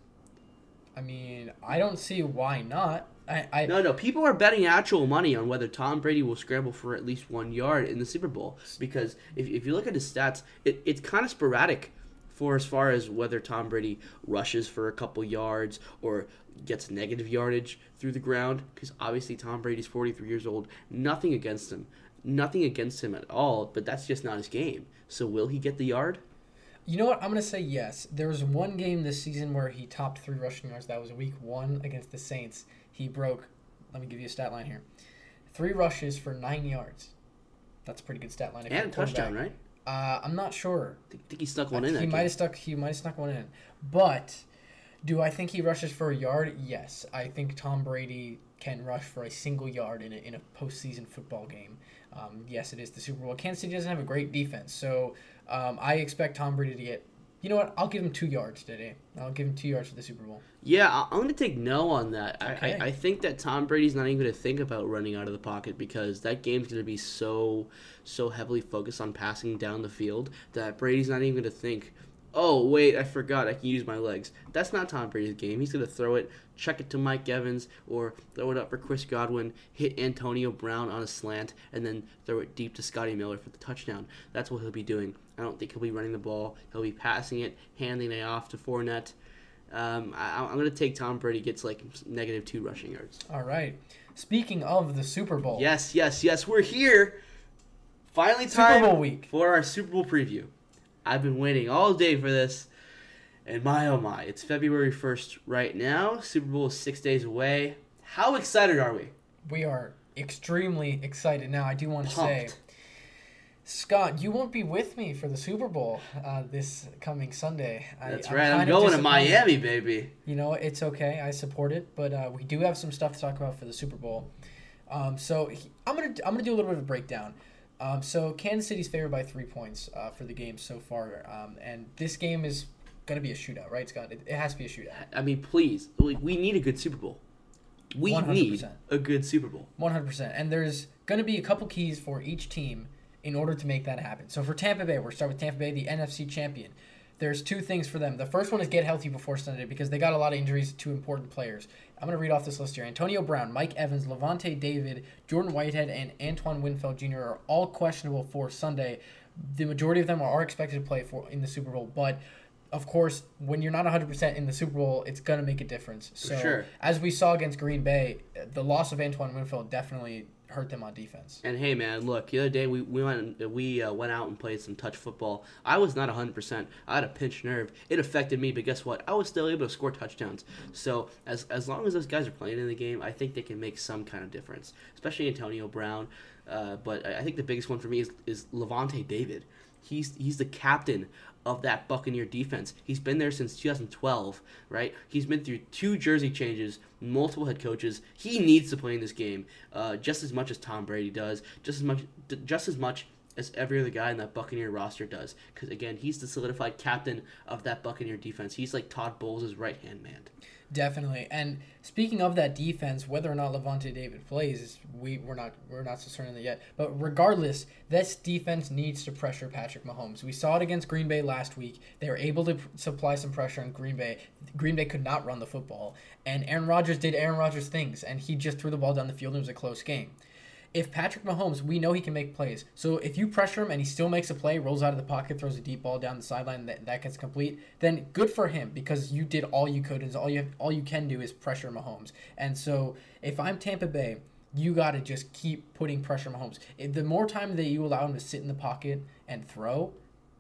I mean, I don't see why not. I, I No, no, people are betting actual money on whether Tom Brady will scramble for at least one yard in the Super Bowl. Because if, if you look at his stats, it, it's kind of sporadic for as far as whether Tom Brady rushes for a couple yards or gets negative yardage through the ground. Because obviously Tom Brady's 43 years old. Nothing against him. Nothing against him at all, but that's just not his game. So will he get the yard? You know what? I'm gonna say yes. There was one game this season where he topped three rushing yards. That was Week One against the Saints. He broke. Let me give you a stat line here: three rushes for nine yards. That's a pretty good stat line. if And a touchdown, right? Uh, I'm not sure. I think, he snuck one in. he might have stuck. He might have snuck one in. But do I think he rushes for a yard? Yes, I think Tom Brady can rush for a single yard in a, in a postseason football game. Um, yes, it is the Super Bowl. Kansas City doesn't have a great defense, so um, I expect Tom Brady to get. You know what? I'll give him two yards today. I'll give him two yards for the Super Bowl. Yeah, I- I'm going to take no on that. Okay. I, I think that Tom Brady's not even going to think about running out of the pocket because that game's going to be so so heavily focused on passing down the field that Brady's not even going to think, oh wait, I forgot I can use my legs. That's not Tom Brady's game. He's going to throw it, chuck it to Mike Evans, or throw it up for Chris Godwin, hit Antonio Brown on a slant, and then throw it deep to Scotty Miller for the touchdown. That's what he'll be doing. I don't think he'll be running the ball. He'll be passing it, handing it off to Fournette. Um, I, I'm going to take Tom Brady gets like negative two rushing yards. All right. Speaking of the Super Bowl, Yes, yes, yes. We're here. Finally, time Super Bowl week. for our Super Bowl preview. I've been waiting all day for this, and my oh my, it's February 1st right now. Super Bowl is six days away. How excited are we? we are extremely excited. Now, I do want to say, Scott, you won't be with me for the Super Bowl uh, this coming Sunday. I- That's I'm right. I'm kinda going to. Miami, baby. You know, it's okay. I support it, but uh, we do have some stuff to talk about for the Super Bowl. Um, so I'm gonna I'm gonna do a little bit of a breakdown. Um, so Kansas City's favored by three points uh, for the game so far, um, and this game is gonna be a shootout, right, Scott? It, it has to be a shootout. I mean, please, we, we need a good Super Bowl. We need 100%. a good Super Bowl. One hundred percent. And there's gonna be a couple keys for each team in order to make that happen. So for Tampa Bay, we're start with Tampa Bay, the NFC champion. There's two things for them. The first one is get healthy before Sunday because they got a lot of injuries to important players. I'm going to read off this list here. Antonio Brown, Mike Evans, Lavonte David, Jordan Whitehead, and Antoine Winfield Jr. are all questionable for Sunday. The majority of them are expected to play for in the Super Bowl, but of course, when you're not 100% in the Super Bowl, it's going to make a difference. So, sure. as we saw against Green Bay, the loss of Antoine Winfield definitely hurt them on defense. And hey, man, look, the other day we, we went we uh, went out and played some touch football. I was not 100%. I had a pinched nerve. It affected me, but guess what? I was still able to score touchdowns. So as as long as those guys are playing in the game, I think they can make some kind of difference, especially Antonio Brown. Uh, but I think the biggest one for me is, is Lavonte David. He's he's the captain of that Buccaneer defense. He's been there since 2012, right? He's been through two jersey changes, multiple head coaches. He needs to play in this game uh, just as much as Tom Brady does, just as much, just as much as every other guy in that Buccaneer roster does. Because again, he's the solidified captain of that Buccaneer defense. He's like Todd Bowles' right hand man. Definitely. And speaking of that defense, whether or not Lavonte David plays, we we're not we're not so certain yet. But regardless, this defense needs to pressure Patrick Mahomes. We saw it against Green Bay last week. They were able to supply some pressure on Green Bay. Green Bay could not run the football, and Aaron Rodgers did Aaron Rodgers things, and he just threw the ball down the field. and It was a close game. If Patrick Mahomes, we know he can make plays. So if you pressure him and he still makes a play, rolls out of the pocket, throws a deep ball down the sideline, that, that gets complete, then good for him because you did all you could, and all you have, all you can do is pressure Mahomes. And so if I'm Tampa Bay, you got to just keep putting pressure on Mahomes. If the more time that you allow him to sit in the pocket and throw,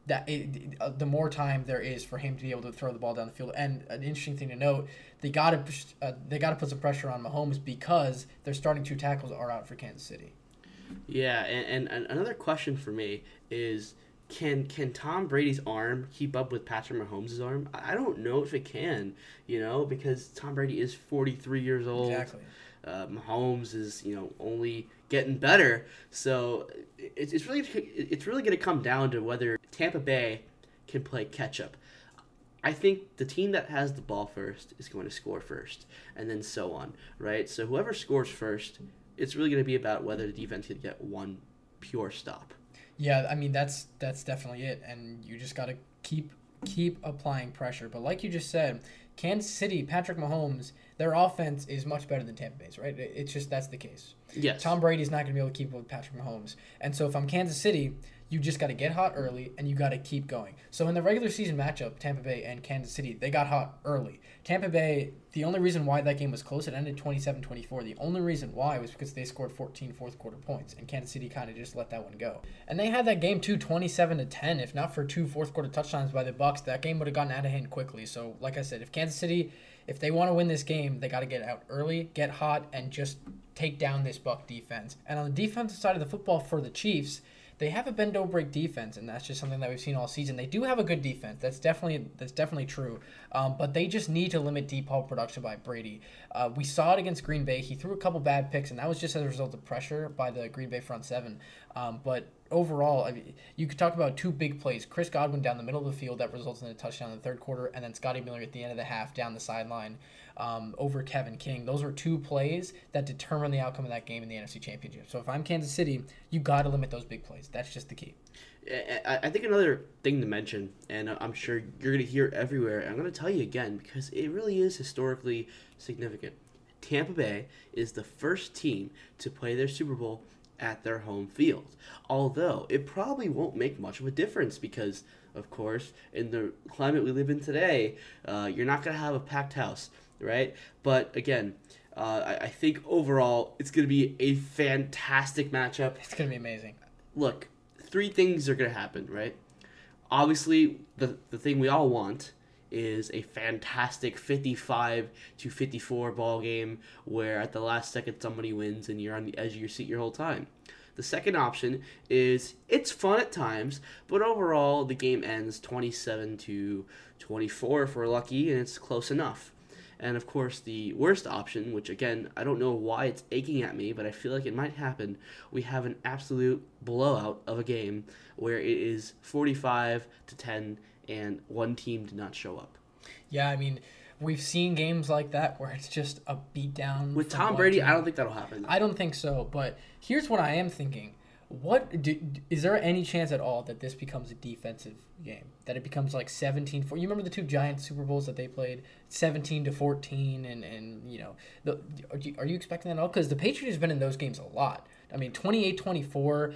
that it, uh, the more time there is for him to be able to throw the ball down the field. And an interesting thing to note, they got to uh, they got to put some pressure on Mahomes because their starting two tackles are out for Kansas City. Yeah, and, and, and another question for me is can can Tom Brady's arm keep up with Patrick Mahomes' arm? I don't know if it can, you know, because Tom Brady is 43 years old. Exactly. Uh, Mahomes is, you know, only getting better. So it's, it's really it's really going to come down to whether Tampa Bay can play catch up. I think the team that has the ball first is going to score first, and then so on, right? So whoever scores first, it's really going to be about whether the defense can get one pure stop. Yeah, I mean that's that's definitely it, and you just got to keep keep applying pressure. But like you just said, Kansas City, Patrick Mahomes, their offense is much better than Tampa Bay's, right? It's just that's the case. Yes. Tom Brady's not going to be able to keep up with Patrick Mahomes. And so if I'm Kansas City, you just got to get hot early and you got to keep going. So in the regular season matchup, Tampa Bay and Kansas City, they got hot early. Tampa Bay, the only reason why that game was close, it ended 27-24. The only reason why was because they scored 14 fourth quarter points and Kansas City kind of just let that one go. And they had that game too 27 to 10. If not for two fourth quarter touchdowns by the Bucs, that game would have gotten out of hand quickly. So like I said, if Kansas City if they want to win this game, they got to get out early, get hot, and just take down this Buck defense. And on the defensive side of the football for the Chiefs, they have a bend don't break defense, and that's just something that we've seen all season. They do have a good defense. That's definitely that's definitely true. Um, but they just need to limit deep ball production by Brady. Uh, we saw it against Green Bay. He threw a couple bad picks, and that was just as a result of pressure by the Green Bay front seven. Um, but overall, I mean, you could talk about two big plays. Chris Godwin down the middle of the field that results in a touchdown in the third quarter, and then Scotty Miller at the end of the half down the sideline um, over Kevin King. Those were two plays that determined the outcome of that game in the NFC Championship. So if I'm Kansas City, you got to limit those big plays. That's just the key. I think another thing to mention, and I'm sure you're going to hear everywhere, I'm going to tell you again because it really is historically significant. Tampa Bay is the first team to play their Super Bowl at their home field. Although it probably won't make much of a difference because, of course, in the climate we live in today, uh, you're not going to have a packed house, right? But again, uh, I, I think overall it's going to be a fantastic matchup. It's going to be amazing. Look, three things are going to happen, right? Obviously, the, the thing we all want is a fantastic 55 to 54 ball game where at the last second somebody wins and you're on the edge of your seat your whole time. The second option is it's fun at times, but overall the game ends 27 to 24 if we're lucky and it's close enough. And of course, the worst option, which again, I don't know why it's aching at me, but I feel like it might happen. We have an absolute blowout of a game where it is 45 to 10 and one team did not show up. Yeah, I mean, we've seen games like that where it's just a beatdown. With Tom Brady, team. I don't think that'll happen. I don't think so. But here's what I am thinking: What do, is there any chance at all that this becomes a defensive game? That it becomes like 17 4 You remember the two giant Super Bowls that they played, 17 to 14, and and you know, the, are, you, are you expecting that at all? Because the Patriots have been in those games a lot. I mean, 28 24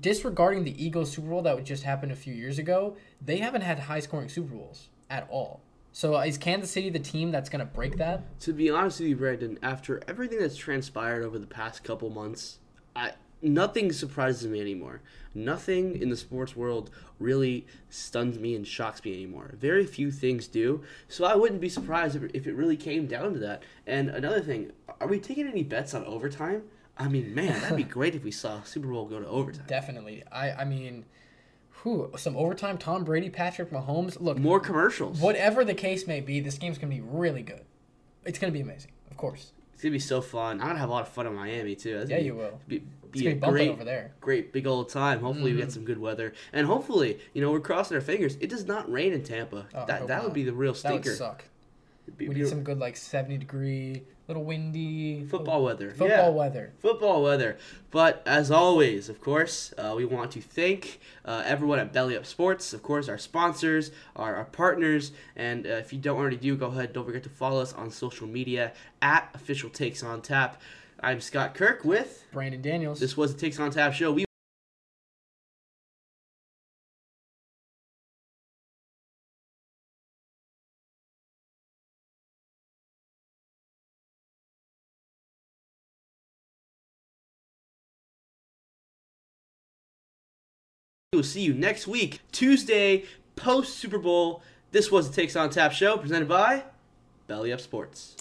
disregarding the Eagles Super Bowl that just happened a few years ago, they haven't had high scoring Super Bowls at all. So uh, is Kansas City the team that's going to break that? To be honest with you, Brandon, after everything that's transpired over the past couple months, I nothing surprises me anymore. Nothing in the sports world really stuns me and shocks me anymore. Very few things do. So I wouldn't be surprised if, if it really came down to that. And another thing, are we taking any bets on overtime? I mean, man, that'd be great if we saw Super Bowl go to overtime. Definitely. I I mean, who some overtime? Tom Brady, Patrick Mahomes. Look, More commercials. whatever the case may be, this game's gonna be really good. It's gonna be amazing, of course. It's gonna be so fun. I'm gonna have a lot of fun in Miami too. That's Yeah, gonna you will. Be, be gonna a be great, over there. great big old time. Hopefully we get some good weather, and hopefully you know we're crossing our fingers. It does not rain in Tampa. Oh, that that would be the real stinker. That would suck. Be- We need some good like seventy degree, little windy football weather. Football yeah. weather. Football weather. But as always, of course, uh, we want to thank uh, everyone at Belly Up Sports, of course, our sponsors, our, our partners. And uh, if you don't already do, go ahead. Don't forget to follow us on social media at Official Takes on Tap. I'm Scott Kirk with. Brandon Daniels. This was the Takes on Tap show. We will see you next week, Tuesday, post Super Bowl. This was the Takes on Tap show presented by Belly Up Sports.